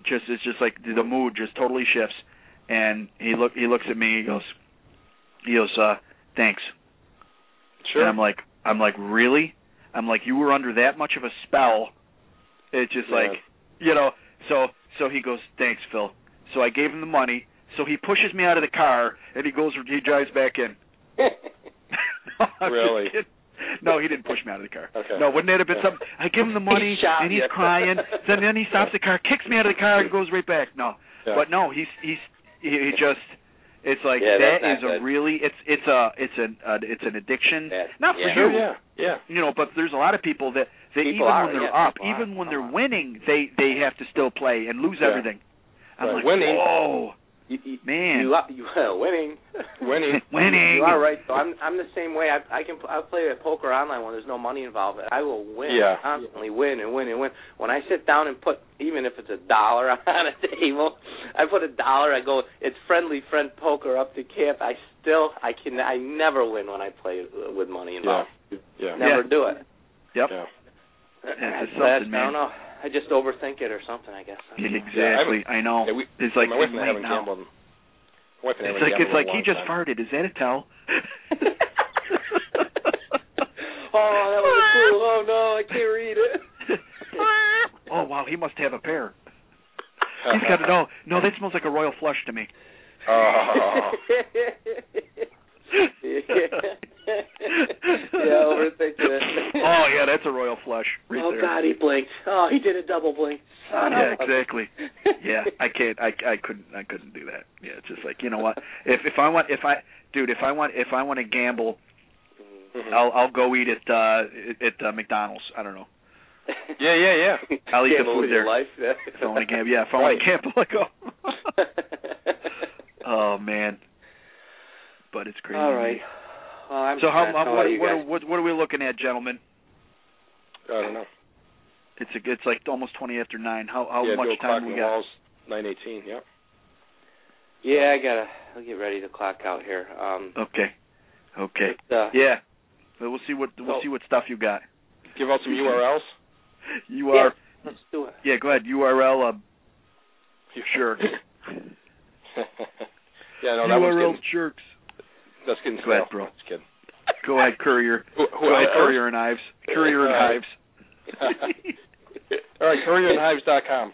just it's just like the mood just totally shifts. And he look he looks at me. He goes, he goes, uh, thanks. Sure. And I'm like, I'm like, really? I'm like, you were under that much of a spell. It's just Yeah. like, you know. So so he goes, thanks, Phil. So I gave him the money. So he pushes me out of the car and he goes, he drives back in. I'm Really? No, he didn't push me out of the car. Okay. No, wouldn't that have been Yeah. something? I give him the money He and he's you. crying. Then then he stops the car, kicks me out of the car, and goes right back. No, Yeah. but no, he's he's he, he just. It's like Yeah, that's is a good. really it's it's a it's an uh, it's an addiction. Not for you, yeah, yeah. you know, but there's a lot of people that they People even are, when they're up, even when they're winning, they they have to still play and lose everything. I'm Right. like, Winning- whoa, You, you, man, you, are- you are winning. Winning. winning. You are right. So I'm I'm the same way. I I can I play at poker online when there's no money involved. I will win. Yeah. Constantly win and win and win. When I sit down and put even if it's a dollar on a table, I put a dollar. I go. It's friendly friend poker up to camp. I still I can I never win when I play uh, with money involved. Yeah. Never Yeah. do it. Yep. Yeah. it's That's- something, I man. don't know. I just overthink it or something. I guess. Exactly. I know. Yeah, we, it's like my wife and I wait, haven't now. gambled. Wife and It's like it's like he long just time. farted. Is that a tell? oh, that was a clue. Oh no, I can't read it. oh wow, he must have a pair. He's got to know. No, that smells like a royal flush to me. Oh. yeah, overthinking it. oh yeah, that's a royal flush right there. God, he blinked. Oh, he did a double blink. Son Yeah, exactly. Yeah, I can't. I I couldn't. I couldn't do that. Yeah, it's just like you know what? If if I want, if I, dude, if I want, if I want to gamble, Mhm. I'll I'll go eat at uh at uh, McDonald's. I don't know. Yeah, yeah, yeah. I'll eat the food there. Life. Yeah. If I want to gamble, yeah. If I want to gamble, I go. oh man, but it's crazy. All right. Well, I'm So how, how How what are you what, what what are we looking at, gentlemen? I don't know. It's a, it's like almost twenty after nine. How how yeah, much dual time we got? walls, nine eighteen. Yeah. Yeah, I gotta. I'll get ready to clock out here. Um. Okay, okay, it's, Uh, yeah. So we'll see what we'll So- see what stuff you got. Give out some URLs. You yeah, are Let's do it. yeah. Go ahead. URL. Uh, sure. yeah, no, that was URL getting, jerks. that's getting Go ahead, bro. Just kidding. Go ahead, courier. Who, who, Go ahead, courier and hives. Courier and Uh, hives. All right, courierandhives.com.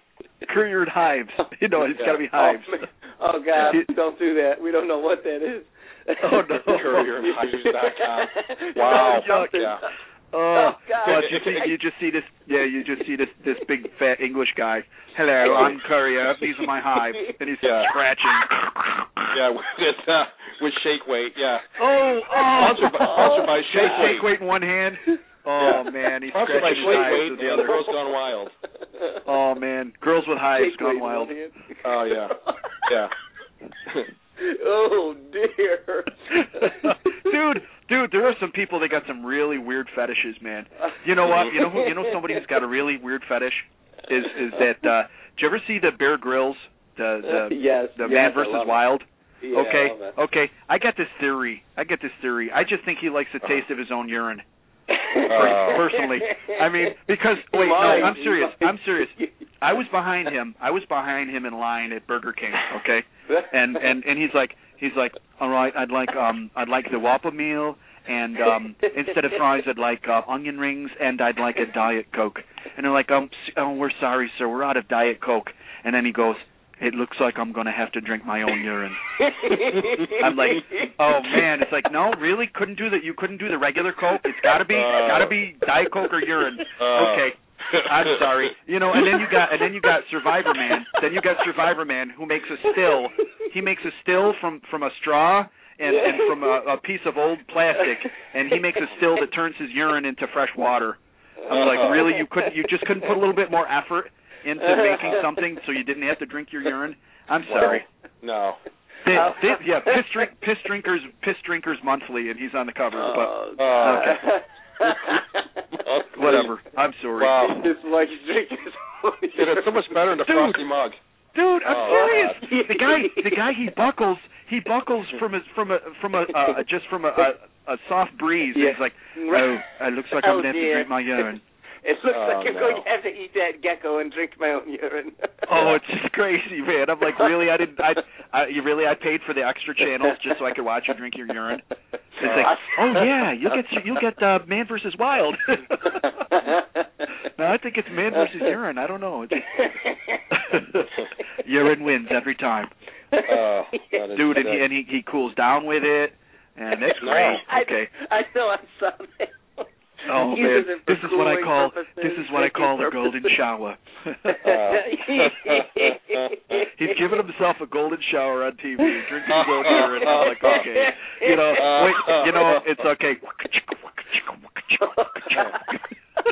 courier and hives. You know, it's got to be Oh, hives. man. Oh, God, don't do that. We don't know what that is. Oh, no. Courierandhives.com. No, Wow. something. Yeah. Oh, Oh, God. plus you see, you just see this. Yeah, you just see this this big fat English guy. Hello, I'm Courier. These are my hives, and he's Yeah. scratching. Yeah, with uh, with shake weight. Yeah. Oh, oh, Sponsored by- sponsored by Shake Weight. Shake weight in one hand. Oh man, he's Sponsored by scratching his Shake hives with the other. Girls Gone Wild. Oh man, girls with hives Shake gone weight in wild. one hand. Oh yeah. Yeah. oh dear. dude, dude, there are some people that got some really weird fetishes, man. You know what? You know who? You know somebody who's got a really weird fetish is is that? uh Did you ever see the Bear Grylls, the the yes. the yes, Man I versus love it. Wild? Yeah, okay, I okay. I got this theory. I get this theory. I just think he likes the taste of his own urine. Oh. Personally, I mean, because wait, no. I'm serious. I'm serious. I was behind him. I was behind him in line at Burger King. Okay, and and and he's like he's like all right i'd like um i'd like the whopper meal and um instead of fries i'd like uh, onion rings and i'd like a diet coke and they're like um oh we're sorry sir we're out of diet coke and then he goes it looks like i'm going to have to drink my own urine i'm like oh man it's like no really couldn't do that you couldn't do the regular coke it's got to be Uh. got to be diet coke or urine Uh. okay I'm sorry. You know, and then you got and then you got Survivor Man. Then you got Survivor Man who makes a still. He makes a still from from a straw and and from a, a piece of old plastic, and he makes a still that turns his urine into fresh water. I was like, really? You couldn't? You just couldn't put a little bit more effort into making something so you didn't have to drink your urine? I'm sorry. No. Th- Oh. yeah, piss drink, piss drinkers, piss drinkers monthly, and he's on the cover. Oh, but Uh, okay. whatever. I'm sorry. Wow. It's like he's drinking his Dude, it's so much better in a Dude. frosty mug. Dude, I'm Oh, serious. God. The guy, the guy, he buckles, he buckles from a from a from a uh, just from a, a a soft breeze. and Yeah. He's like, oh, it looks like I'm Oh, gonna have to drink my urine. It looks Oh, like I'm no. going to have to eat that gecko and drink my own urine. Oh, it's just crazy, man. I'm like, really? I didn't. I, I you really? I paid for the extra channels just so I could watch you drink your urine. It's like, oh yeah, you'll get you'll get uh, Man versus Wild. no, I think it's Man versus Urine. I don't know. It's urine wins every time, Oh, that is dude. And he and he, he cools down with it, and it's great. I, Okay. I know I saw that. Oh man, uses it for this is what I call purposes, this is what I call the golden shower. He's giving himself a golden shower on TV, drinking his own urine. I'm like, okay, you know, wait, you know, it's okay.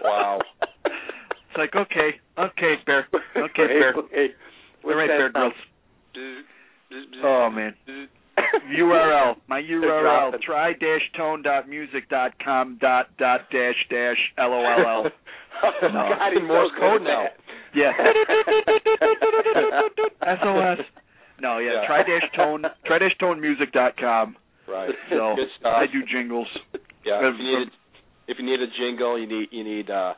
wow. It's like, okay, okay, Bear, okay, Bear. Okay. All right, Bear Grylls. Oh man. URL. My URL. dropping. try-tone.music.com dot dot dash dash LOLL. Oh, No. God, he's In Morse so code now. Yeah. SOS. No, yeah. Yeah. Try dash tone. Try dash tone music.com. Right. So Good stuff. I do jingles. Yeah. Uh, If you need a, if you need a jingle, you need you need uh,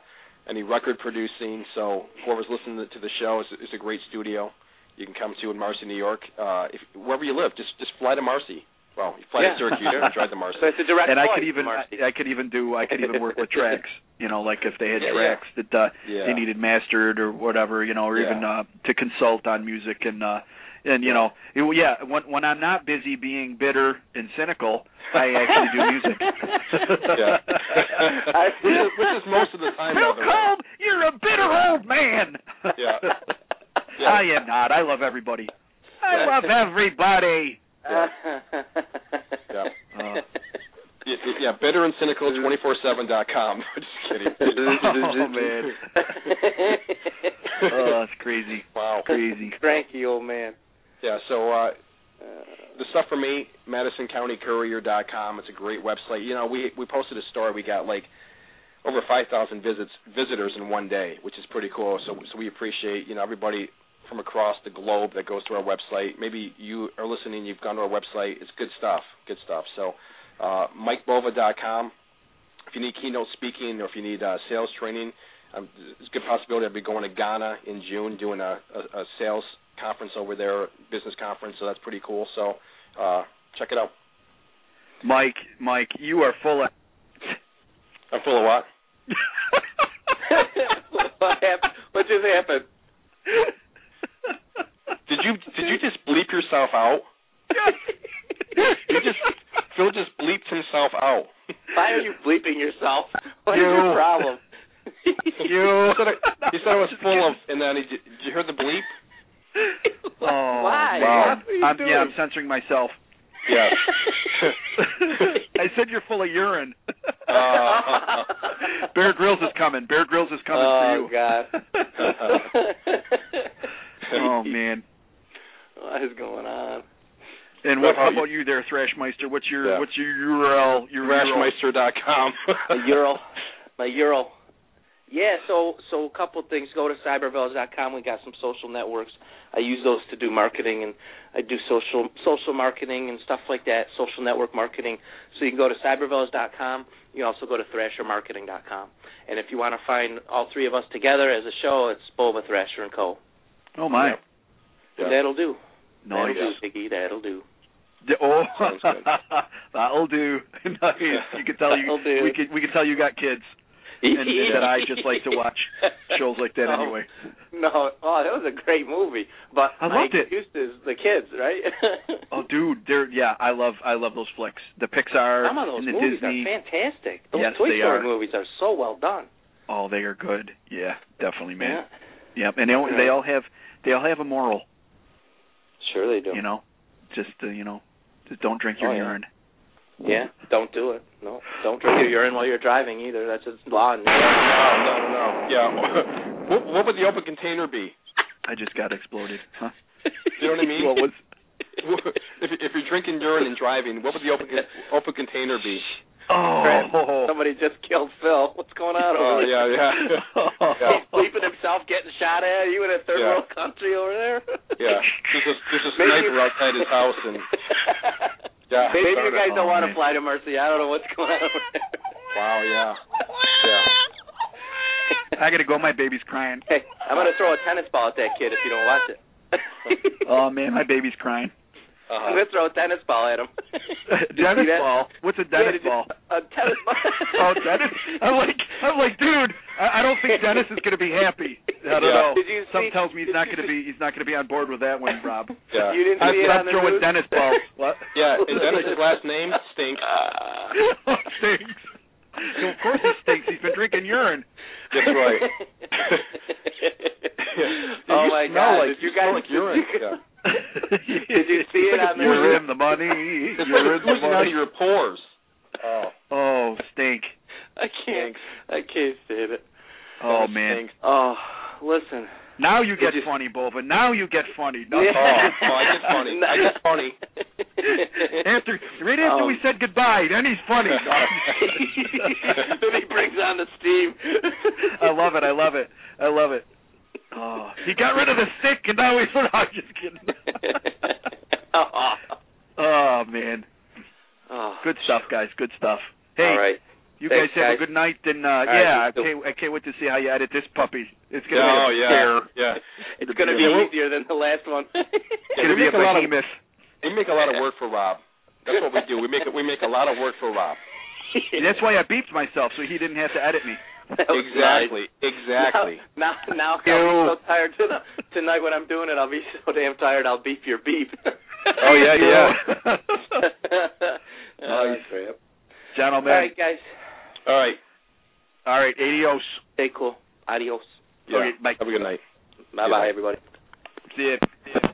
any record producing. So whoever's listening to the show is is a great studio. You can come to in Marcy, New York. Uh, if wherever you live, just just fly to Marcy. Well, you fly Yeah. to Syracuse and drive to Marcy. So it's a direct and I could even. I, I could even do I could even work with tracks. You know, like if they had Yeah, tracks that uh, Yeah. they needed mastered or whatever. You know, or even uh, to consult on music and. uh and you know, it, yeah. When when I'm not busy being bitter and cynical, I actually do music. Yeah. which, is, which is most of the time. Bill by the. Kolb, you're a bitter old man. Yeah. Yeah. I am not. I love everybody. I love everybody. Yeah. Yeah. Uh, Yeah, yeah, bitter and cynical 247.com. Just kidding. Oh, man. oh, that's crazy. Wow. Crazy. Cranky old man. Yeah, so uh, Uh, the stuff for me, MadisonCountyCourier.com. It's a great website. You know, we we posted a story. We got like over 5,000 visits visitors in one day, which is pretty cool. So so we appreciate you know everybody from across the globe that goes to our website. Maybe you are listening. You've gone to our website. It's good stuff. Good stuff. So uh, MikeBova.com. If you need keynote speaking or if you need uh, sales training, um, there's a good possibility I'll be going to Ghana in June doing a, a, a sales conference over there, business conference. So that's pretty cool. So uh, check it out. Mike, Mike, you are full of. I'm full of what? what happened? What just happened? Did you did you just bleep yourself out? You just Phil just bleeped himself out. Why are you bleeping yourself? What is You. your problem? You said I, said I was full of, and then did you, did you hear the bleep? Oh, Why? wow. What are I'm, doing? yeah, I'm censoring myself. Yeah. I said you're full of urine. Uh, Bear Grylls is coming. Bear Grylls is coming oh for you. Oh God. oh man. What is going on? And what? How about you there, Thrashmeister? What's your Yeah. What's your URL? Your URL? Thrashmeister.com. My Ural, my Ural. Yeah, so so a couple of things. Go to cybervells.com. We got some social networks. I use those to do marketing, and I do social social marketing and stuff like that. Social network marketing. So you can go to cybervells.com. You can also go to thrashermarketing.com. And if you want to find all three of us together as a show, it's Bova Thrasher and Coe. Oh my. Yep. And that'll do. Nice. That'll do, Ziggy. Oh, that'll do. Oh, that'll do. nice. You can tell you. Do. We can we can tell you got kids, and, and that I just like to watch shows like that No. anyway. No, oh, that was a great movie. But I loved it. Used is the kids, right? Oh, dude, they're yeah. I love I love those flicks. The Pixar Some of those and the movies Disney. are fantastic. Those Yes, Toy they Story are. movies are so well done. Oh, they are good. Yeah, definitely, man. Yeah, Yep, and they all, Yeah. they all have they all have a moral. Sure they do. You know, just uh, you know, just don't drink your Oh, yeah. urine. Yeah, don't do it. No, don't drink your urine while you're driving either. That's just law. in no, no, no, no. Yeah. what, what would the open container be? I just got exploded. Huh? You know what I mean? what was? if if you're drinking urine and driving, what would the open open container be? Oh, Somebody just killed Phil. What's going on Oh over there? yeah, yeah, yeah. He's bleeping himself getting shot at. You in a third Yeah. world country over there? Yeah. There's a there's a sniper outside his house and yeah. Maybe you guys don't Oh, want to fly to Mercy. I don't know what's going on over there. Wow, yeah. Yeah. I gotta go. My baby's crying. Hey, I'm gonna throw a tennis ball at that kid if you don't watch it. Oh man, my baby's crying. I'm Uh-huh. gonna throw a tennis ball at him. Did you Dennis see that? ball. What's a Yeah, Dennis did you- ball? A tennis ball. Oh, Dennis. I'm like, I'm like, dude. I, I don't think Dennis is gonna be happy. I don't Yeah. know. Did you Something see- tells me he's not gonna see- be. He's not gonna be on board with that one, Rob. Yeah. You didn't I- see it Stop on the throwing news? Dennis balls. What? Yeah, and Dennis's last name stinks. Uh, stinks. So of course he stinks. He's been drinking urine. That's right. oh my god! like- did you you guys? smell like urine. Yeah. Did you see it on the You're in the money. It's You're in the oozing out money. of your pores. Oh. Oh, stink. I can't. I can't stand it. Oh Dennis man. stinks. Oh, listen. Now you get you- funny, Bova. Now you get funny. No, Yeah. Oh, oh, I get funny. I get funny. After right after we Um, said goodbye, then he's funny. then he brings on the steam. I love it. I love it. I love it. Oh, he got rid of the stick, and now he's. I'm just kidding. oh man, oh. good stuff, guys. Good stuff. Hey, All right. You Thanks, guys have guys. a good night, and uh, right, yeah, I can't, I can't wait to see how you edit this puppy. It's gonna oh, be a yeah. bear. Yeah. It's going to be Yeah, we'll- easier than the last one. It's Yeah, gonna we be a make a lot of- behemoth. We make a lot of work for Rob. That's what we do. We make we make a lot of work for Rob. That's why I beeped myself, so he didn't have to edit me. Exactly. nice. Exactly. Now, now, now I'll be so tired tonight, tonight when I'm doing it. I'll be so damn tired. I'll beep your beep. Oh, yeah, yeah. oh, Nice. crap. Gentlemen. All right, guys. All right. All right, adios. Stay cool. Adios. Yeah. Okay, bye. Have a good night. Bye bye, everybody. See ya.